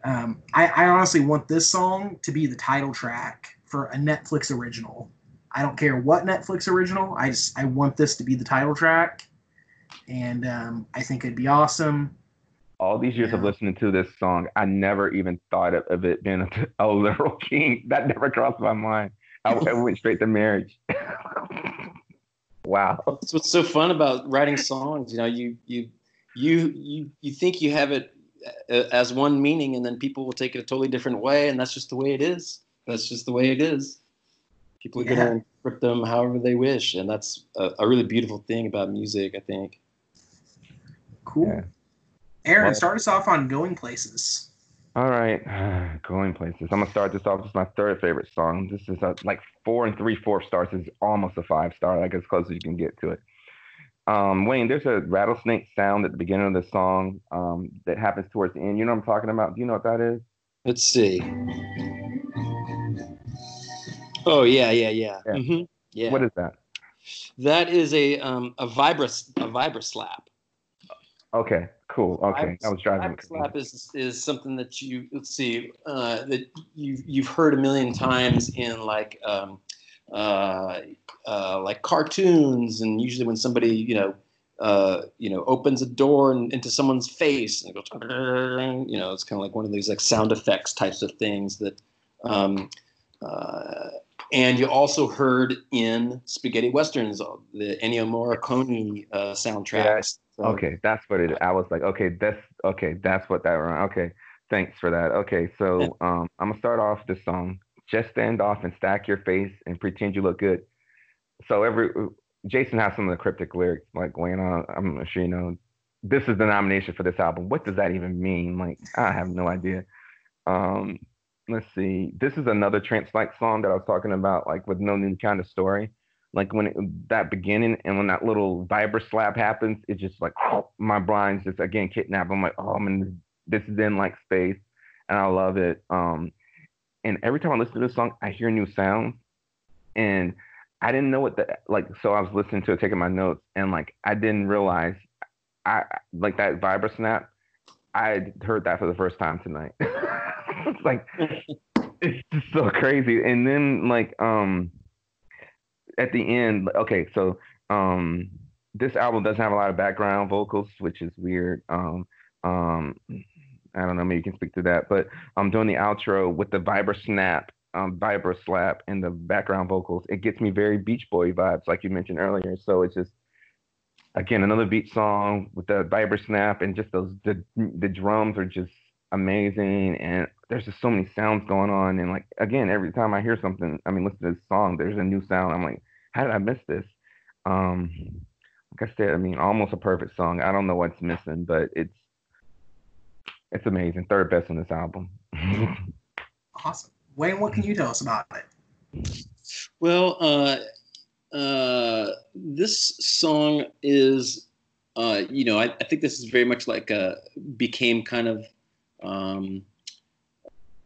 Um, I, I honestly want this song to be the title track for a Netflix original. I don't care what Netflix original. I just I want this to be the title track, and um, I think it'd be awesome. All these years of listening to this song, I never even thought of, of it being a, a literal <laughs> king. That never crossed my mind. I, I <laughs> went straight to marriage. <laughs> wow. That's what's so fun about writing songs. You know, you you you you you think you have it uh, as one meaning, and then people will take it a totally different way, and that's just the way it is. That's just the way it is. People are Yeah. going to interpret them however they wish, and that's a, a really beautiful thing about music. I think. Cool. Yeah. Aaron, Well- start us off on going places. All right, <sighs> going places. I'm gonna start this off. This is my third favorite song. This is a, like four and three fourths stars. This is almost a five star, like as close as you can get to it. Um, Wayne, there's a rattlesnake sound at the beginning of the song um, that happens towards the end. You know what I'm talking about? Do you know what that is? Let's see. Oh yeah, yeah, yeah. Yeah. Mhm. yeah. What is that? that is a um, a vibra a vibra slap. Okay, cool. Okay, I was driving. Slap slap is is something that you let's see uh, that you you've heard a million times in like um, uh, uh, like cartoons and usually when somebody you know uh, you know opens a door and, into someone's face and it goes you know it's kind of like one of these like sound effects types of things that um, uh, and you also heard in spaghetti westerns the Ennio Morricone uh, soundtracks. So- Okay, that's what it is. I was like, okay, that's okay, that's what that. Okay, thanks for that. Okay, so um, I'm gonna start off this song. Just stand off and stack your face and pretend you look good. So every Jason has some of the cryptic lyrics, like going on. I'm sure you know. This is the nomination for this album. What does that even mean? Like, I have no idea. Um, let's see. This is another trance-like song that I was talking about, like with no new kind of story like when it, that beginning and when that little vibra slap happens, it's just like <sniffs> my brain's just again kidnapped. I'm like, oh, I'm in this is in like space, and I love it. Um, and every time I listen to this song, I hear new sounds, and I didn't know what the like. So I was listening to it, taking my notes, and like I didn't realize I like that vibra snap. I heard that for the first time tonight. <laughs> it's <laughs> like it's just so crazy. And then like um at the end, okay, so um this album doesn't have a lot of background vocals, which is weird. Um um I don't know, maybe you can speak to that. But I'm doing the outro with the vibra snap, um vibra slap and the background vocals. It gets me very Beach Boy vibes, like you mentioned earlier. So it's just again another beat song with the vibra snap and just those the the drums are just amazing and there's just so many sounds going on and like again every time i hear something i mean listen to this song there's a new sound i'm like how did i miss this um like i said i mean almost a perfect song i don't know what's missing but it's it's amazing third best on this album <laughs> Awesome. Wayne, what can you tell us about it? Well, uh, uh, this song is, uh, you know, I, I think this is very much like a became kind of. Um,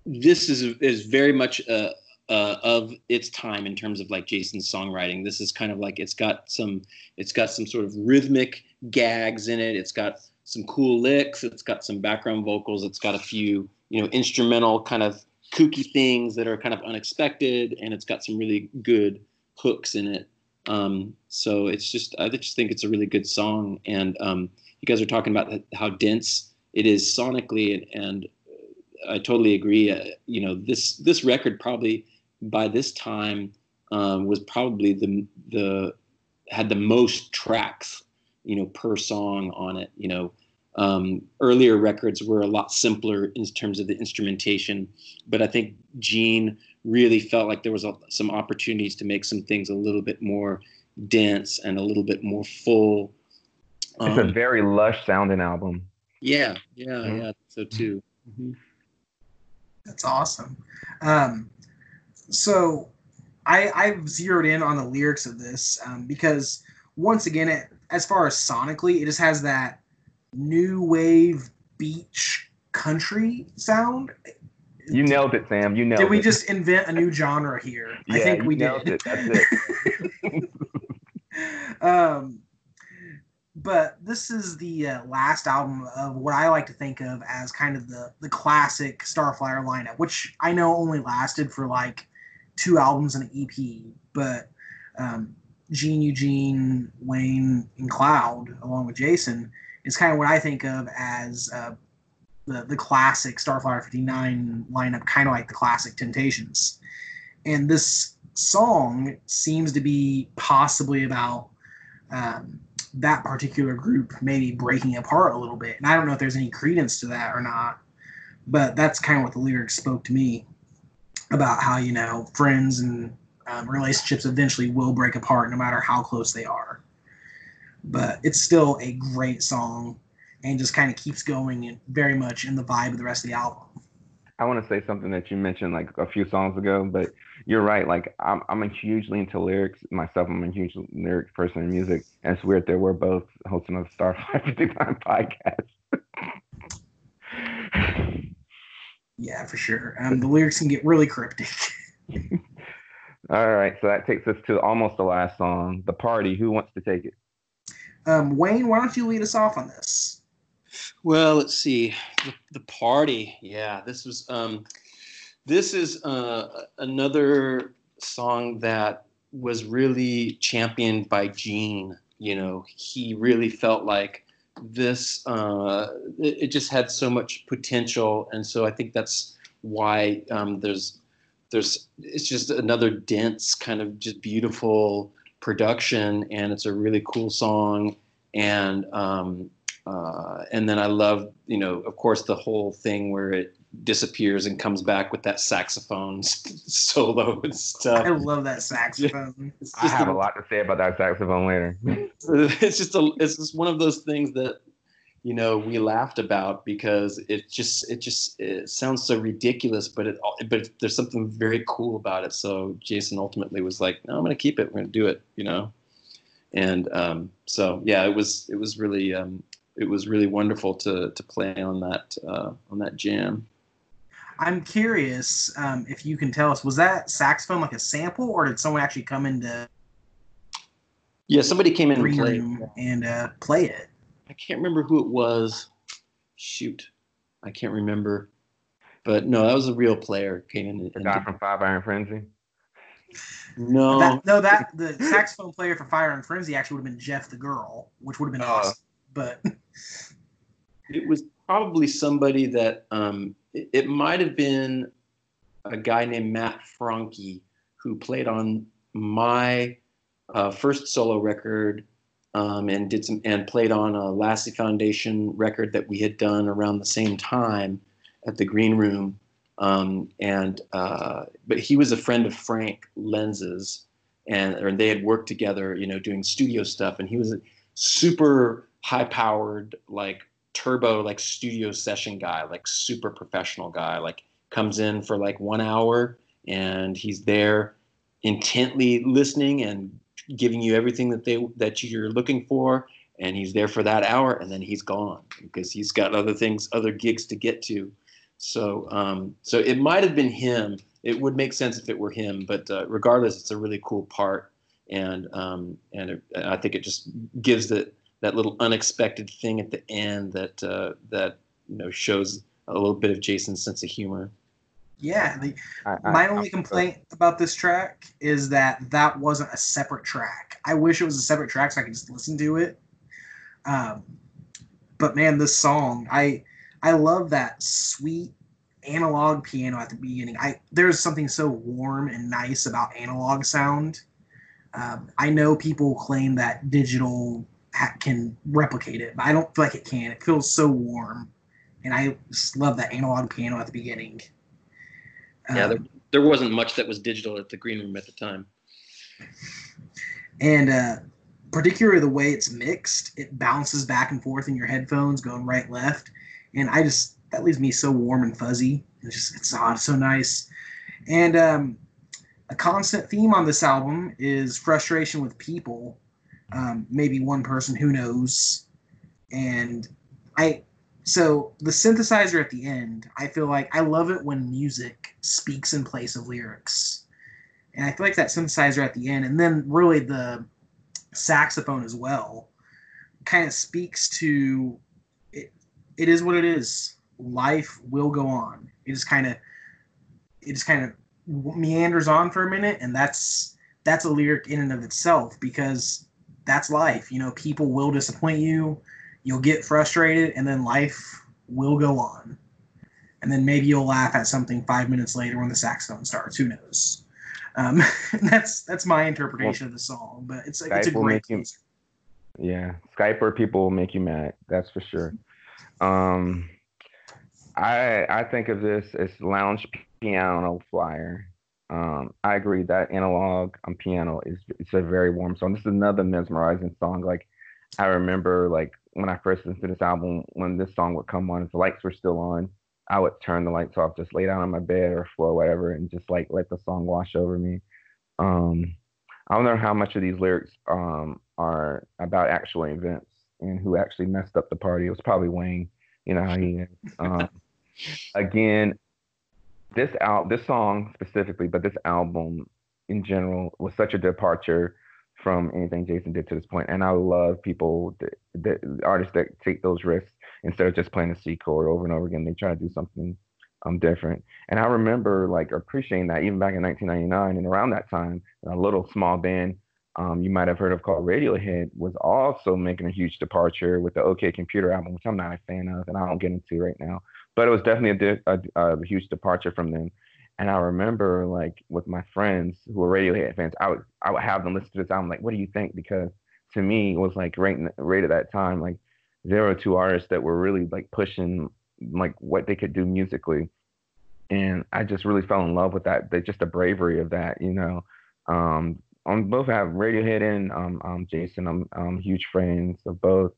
this is is very much uh, uh, of its time in terms of like Jason's songwriting. This is kind of like it's got some it's got some sort of rhythmic gags in it. It's got some cool licks. It's got some background vocals. It's got a few you know instrumental kind of kooky things that are kind of unexpected, and it's got some really good hooks in it. Um, so it's just I just think it's a really good song, and um, you guys are talking about how dense it is sonically, and, and I totally agree. Uh, you know this this record probably by this time um, was probably the the had the most tracks you know per song on it. You know. Um, earlier records were a lot simpler in terms of the instrumentation, but I think Gene really felt like there was a, some opportunities to make some things a little bit more dense and a little bit more full. It's a Um, very lush sounding album. yeah, yeah, Mhm. yeah. So too. Mhm. That's awesome. Um, so I, I've zeroed in on the lyrics of this um, because once again, it, as far as sonically, it just has that new wave beach country sound. You nailed it, Sam. You nailed it. Did we it. just invent a new genre here? I Yeah, think you we nailed did. It. That's it. <laughs> um, but this is the uh, last album of what I like to think of as kind of the the classic Starflyer lineup, which I know only lasted for like two albums and an EP. But um, Gene, Eugene, Wayne, and Cloud, along with Jason, is kind of what I think of as uh, the the classic Starflyer '59 lineup, kind of like the classic Temptations. And this song seems to be possibly about um, that particular group maybe breaking apart a little bit. And I don't know if there's any credence to that or not, but that's kind of what the lyrics spoke to me about how, you know, friends and um, relationships eventually will break apart no matter how close they are. But it's still a great song and just kind of keeps going and very much in the vibe of the rest of the album. I want to say something that you mentioned like a few songs ago, but you're right. Like I'm, I'm a hugely into lyrics myself. I'm a huge lyric person in music, and it's weird that we're both hosting a Starflyer <laughs> 59 podcast. Yeah, for sure. Um, the lyrics can get really cryptic. <laughs> All right, so that takes us to almost the last song, "The Party." Who wants to take it? Um, Wayne, why don't you lead us off on this? Well, let's see. The, the party. Yeah, this was. Um, this is uh, another song that was really championed by Gene. You know, he really felt like this. Uh, it, it just had so much potential, and so I think that's why um, there's there's it's just another dense kind of just beautiful production, and it's a really cool song, and um, uh, and then I love, you know, of course, the whole thing where it disappears and comes back with that saxophone <laughs> solo and stuff. I love that saxophone. <laughs> I have a- a lot to say about that saxophone later. <laughs> it's just a it's just one of those things that you know we laughed about because it just it just it sounds so ridiculous but it but there's something very cool about it so jason ultimately was like no i'm gonna keep it we're gonna do it you know and um, so yeah it was it was really um, it was really wonderful to to play on that uh, on that jam I'm curious um, if you can tell us, was that saxophone like a sample, or did someone actually come into yeah somebody came in and played and uh, play it? I can't remember who it was. Shoot, I can't remember. But no, that was a real player came in. And, The guy from Five Iron Frenzy. no, That, no, that the saxophone player for Five Iron Frenzy actually would have been Jeff the Girl, which would have been Oh. awesome. But it was probably somebody that um, it, might have been a guy named Matt Franke who played on my uh, first solo record um, and did some and played on a Lassie Foundation record that we had done around the same time at the Green Room. Um, and uh, but he was a friend of Frank Lenz's, and or they had worked together, you know, doing studio stuff. And he was a super high-powered, like turbo, like studio session guy, like super professional guy. Like comes in for like one hour, and he's there intently listening and giving you everything that they that you're looking for and he's there for that hour and then he's gone because he's got other things other gigs to get to so um, so it might have been him it would make sense if it were him but uh, regardless it's a really cool part and um, and it, I think it just gives that that little unexpected thing at the end that uh, that you know shows a little bit of Jason's sense of humor yeah, the, I, I- my only complaint about this track is that that wasn't a separate track. I wish it was a separate track so I could just listen to it. Um, but man, this song, I I love that sweet analog piano at the beginning. I there's something so warm and nice about analog sound. Um, I know people claim that digital ha- can replicate it, but I don't feel like it can. It feels so warm, and I just love that analog piano at the beginning. yeah Um, there, there wasn't much that was digital at the green room at the time And uh, particularly the way it's mixed. It bounces back and forth in your headphones, going right left, and I just that leaves me so warm and fuzzy. It's just it's oh, so nice. And um, a constant theme on this album is frustration with people. Um, maybe one person, who knows? And I so the synthesizer at the end, I feel like I love it when music speaks in place of lyrics. And I feel like that synthesizer at the end, and then really the saxophone as well, kind of speaks to it. It is what it is. Life will go on. It just kind of, it just kind of meanders on for a minute, and that's that's a lyric in and of itself because that's life. You know, people will disappoint you. You'll get frustrated, and then life will go on. And then maybe you'll laugh at something five minutes later when the saxophone starts. Who knows? Um, <laughs> that's that's my interpretation well, of the song, but it's Skype it's a great. You, yeah, Skype or people will make you mad. That's for sure. Um, I I think of this as lounge piano flyer. Um, I agree that analog on piano is it's a very warm song. This is another mesmerizing song. Like I remember like when I first listened to this album, when this song would come on, if the lights were still on, I would turn the lights off, just lay down on my bed or floor, whatever, and just like let the song wash over me. Um, I don't know how much of these lyrics um, are about actual events and who actually messed up the party. It was probably Wayne. You know how he is. Um, <laughs> again, this out this song specifically, but this album in general was such a departure from anything Jason did to this point. And I love people, that, that artists that take those risks instead of just playing a C chord over and over again. They try to do something um different. And I remember like appreciating that even back in 1999 and around that time, a little small band um, you might have heard of called Radiohead was also making a huge departure with the OK Computer album, which I'm not a fan of and I don't get into right now but it was definitely a, a, a, huge departure from them. And I remember like with my friends who were Radiohead fans, I would I would have them listen to this album like, what do you think? Because to me it was like right right at that time like there were two artists that were really like pushing like what they could do musically, and I just really fell in love with that. The, just the bravery of that, you know. Um, on both have Radiohead and um, um, Jason. I'm, I'm huge friends of both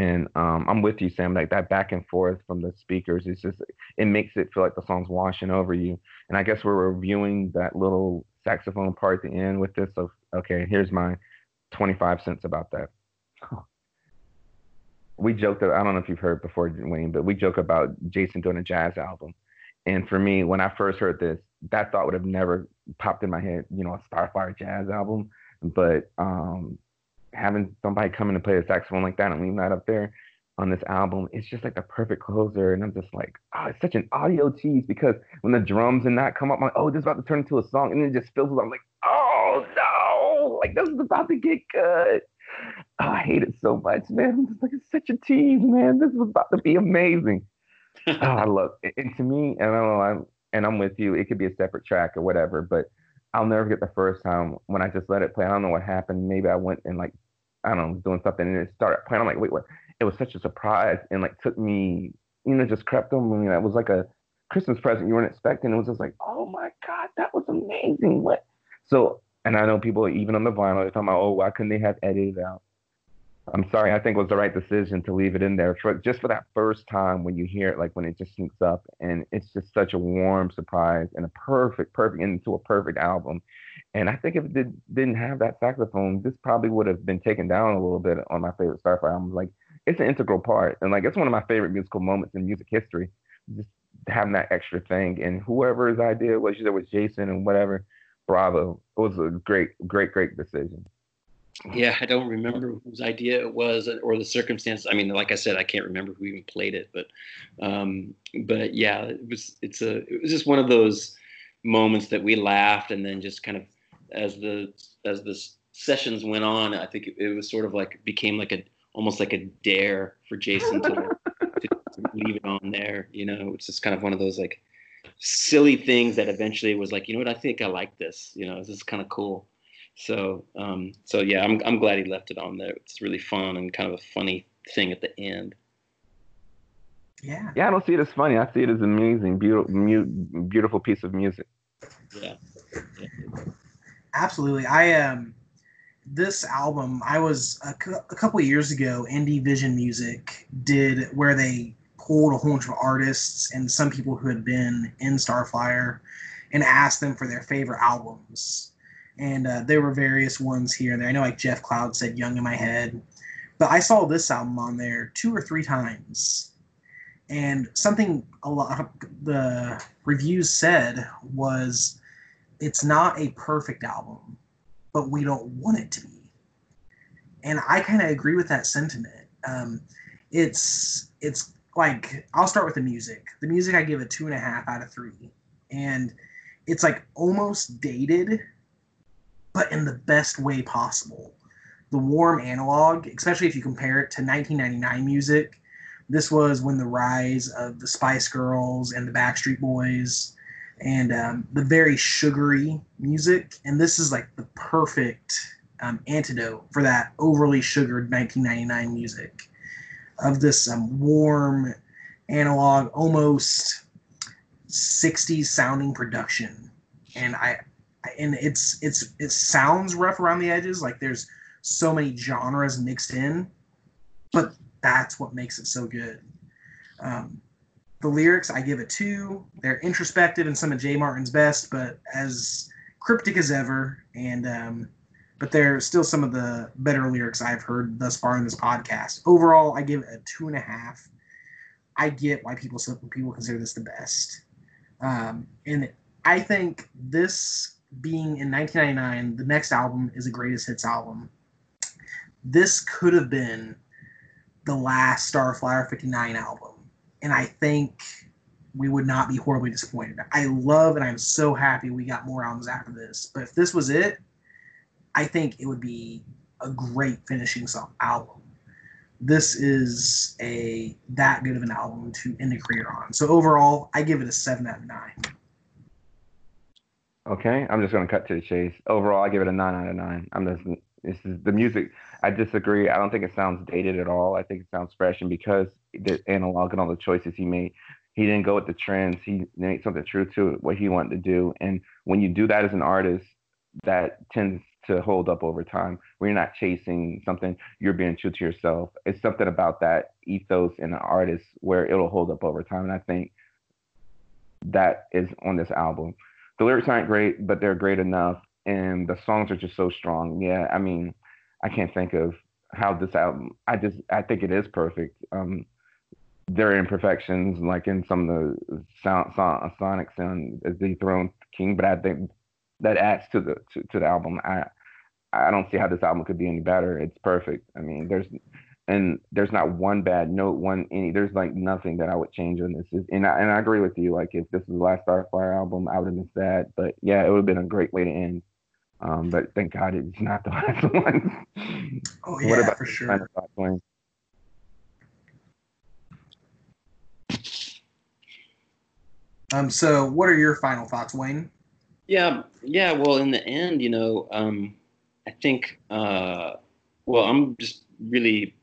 and um, I'm with you, Sam. Like that back and forth from the speakers, it's just it makes it feel like the song's washing over you. And I guess we're reviewing that little saxophone part at the end with this. Of okay, here's my 25 cents about that. <laughs> We joked. I don't know if you've heard before, Wayne, but we joke about Jason doing a jazz album. And for me, when I first heard this, that thought would have never popped in my head. You know, a Starflyer jazz album. But um, having somebody come in and play the saxophone like that and leave that up there on this album, it's just like the perfect closer. And I'm just like, oh, it's such an audio tease because when the drums and that come up, I'm like, oh, this is about to turn into a song. And then it just fills I'm like, oh no, like this is about to get good. Oh, I hate it so much, man. It's like it's such a tease, man. This was about to be amazing. <laughs> oh, I love it. And to me, and I don't know, I'm and I'm with you. It could be a separate track or whatever, but I'll never get the first time when I just let it play. I don't know what happened. Maybe I went and like I don't know doing something and it started playing. I'm like, wait, what? It was such a surprise and like took me, you know, just crept on me. That was like a Christmas present you weren't expecting. It was just like, oh my god, that was amazing. What? So, and I know people even on the vinyl they're talking about, oh, why couldn't they have edited out? I'm sorry, I think it was the right decision to leave it in there for just for that first time when you hear it, like when it just sneaks up, and it's just such a warm surprise and a perfect, perfect into a perfect album. And I think if it did, didn't have that saxophone, this probably would have been taken down a little bit on my favorite Starflyer album. Like it's an integral part, and like it's one of my favorite musical moments in music history. Just having that extra thing, and whoever's idea was, it was Jason and whatever, bravo. It was a great, great, great decision. Yeah, I don't remember whose idea it was or the circumstances. I mean, like I said, I can't remember who even played it, but um, but yeah, it was it's a it was just one of those moments that we laughed and then just kind of as the as the sessions went on, I think it, it was sort of like became like a almost like a dare for Jason to, to, to leave it on there. You know, it's just kind of one of those like silly things that eventually was like, you know what, I think I like this. You know, this is kind of cool. So, um, so yeah, I'm I'm glad he left it on there. It's really fun and kind of a funny thing at the end. Yeah. Yeah, I don't see it as funny. I see it as amazing, beautiful, beautiful piece of music. Yeah. yeah. Absolutely. I um, this album, I was a, cu- a couple of years ago, Indie Vision Music did where they pulled a whole bunch of artists and some people who had been in Starflyer and asked them for their favorite albums. And uh, there were various ones here and there. I know like Jeff Cloud said Young in My Head, but I saw this album on there two or three times. And something a lot of the reviews said was it's not a perfect album, but we don't want it to be. And I kind of agree with that sentiment. Um, it's it's like I'll start with the music. The music I give a two and a half out of three, and it's like almost dated, but in the best way possible. The warm analog, especially if you compare it to 1999 music, this was when the rise of the Spice Girls and the Backstreet Boys, and um, the very sugary music. And this is like the perfect um, antidote for that overly sugared 1999 music of this um, warm, analog, almost 60s sounding production. And I, and it's it's it sounds rough around the edges, like there's so many genres mixed in, but that's what makes it so good. Um, the lyrics, I give it two. They're introspective and some of Jay Martin's best, but as cryptic as ever. And um, but they're still some of the better lyrics I've heard thus far in this podcast. Overall, I give it a two and a half. I get why people people consider this the best, um, and I think this being in 1999, the next album is a greatest hits album. This could have been the last Starflyer 59 album, and I think we would not be horribly disappointed. I love and I'm so happy we got more albums after this. But if this was it, I think it would be a great finishing song album. This is a that good of an album to end a career on. So overall, I give it a seven out of nine. Okay, I'm just gonna cut to the chase. Overall, I give it a nine out of nine. I'm just this is the music. I disagree. I don't think it sounds dated at all. I think it sounds fresh, and because the analog and all the choices he made, he didn't go with the trends. He made something true to what he wanted to do. And when you do that as an artist, that tends to hold up over time where you're not chasing something you're being true to yourself it's something about that ethos in an artist where it'll hold up over time and i think that is on this album the lyrics aren't great but they're great enough and the songs are just so strong yeah i mean i can't think of how this album i just i think it is perfect um there are imperfections like in some of the sound, sound sonic sound as the throne king but i think that adds to the to, to the album. I I don't see how this album could be any better. It's perfect. I mean, there's and there's not one bad note, one any. There's like nothing that I would change on this. And I, and I agree with you. Like if this was the last Starflyer album, I would have been sad. But yeah, it would have been a great way to end. Um, but thank God it's <laughs> not the last one. Oh yeah, what about for sure. Um, so what are your final thoughts, Wayne? Yeah, yeah. Well, in the end, you know, um, I think, uh, well, I'm just really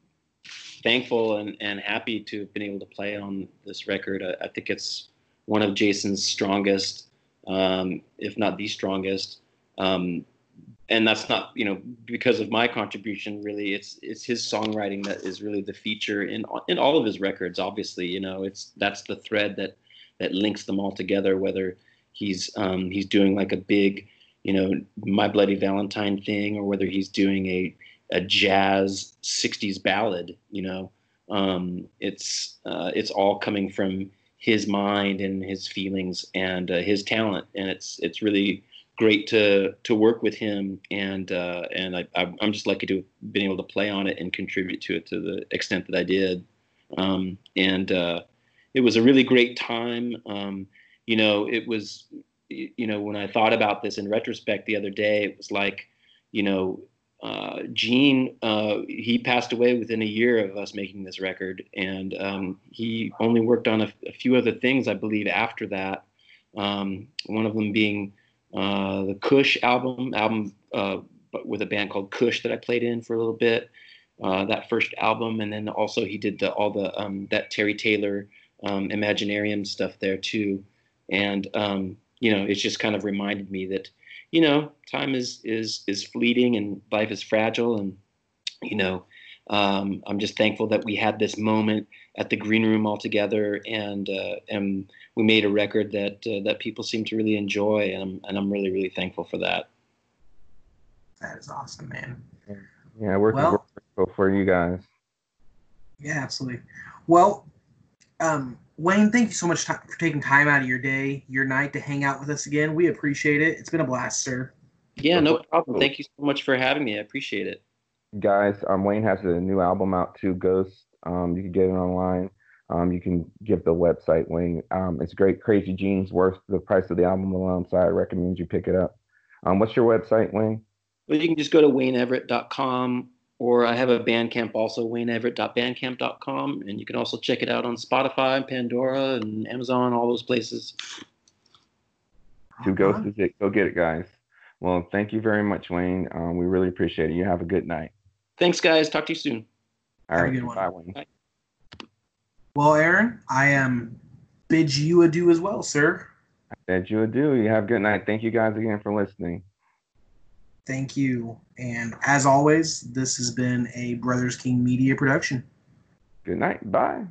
thankful and, and happy to have been able to play on this record. I, I think it's one of Jason's strongest, um, if not the strongest. Um, and that's not, you know, because of my contribution. Really, it's it's his songwriting that is really the feature in in all of his records. Obviously, you know, it's that's the thread that that links them all together. Whether he's um, he's doing like a big, you know, My Bloody Valentine thing, or whether he's doing a a jazz '60s ballad. You know, um, it's uh, it's all coming from his mind and his feelings and uh, his talent, and it's it's really great to to work with him and uh, and I, I'm just lucky to have been able to play on it and contribute to it to the extent that I did. Um, and uh, it was a really great time. Um, you know, it was, you know, when I thought about this in retrospect the other day, it was like, you know, uh, Gene, uh, he passed away within a year of us making this record, and um, he only worked on a, a, few other things, I believe, after that. Um, one of them being uh, the Kush album, album uh, with a band called Kush that I played in for a little bit. Uh, that first album, and then also he did the, all the um, that Terry Taylor um, Imaginarium stuff there too. And um, you know, it's just kind of reminded me that, you know, time is is is fleeting and life is fragile, and you know, um, I'm just thankful that we had this moment at the green room all together, and uh, and we made a record that uh, that people seem to really enjoy, and I'm, and I'm really really thankful for that. That is awesome, man. Yeah, we're Well- for you guys. Yeah, absolutely. Well, um, Wayne, thank you so much ti- for taking time out of your day, your night to hang out with us again. We appreciate it. It's been a blast, sir. Yeah, no problem. Thank you so much for having me. I appreciate it. guys um wayne has a new album out too ghost um you can get it online um you can give the website wayne um it's great crazy jeans worth the price of the album alone so i recommend you pick it up um what's your website wayne Well, you can just go to wayneeverett.com or I have a Bandcamp also, wayneeverett.bandcamp.com. And you can also check it out on Spotify, Pandora, and Amazon, all those places. two Rock ghosts on. is it go get it guys well thank you very much wayne um we really appreciate it you have a good night Thanks, guys. Talk to you soon. all Have a good one. bye wayne Well, Aaron, I am bid you adieu as well, sir. that you do you have a good night thank you guys again for listening Thank you. And as always, this has been a Brothers King Media production. good night bye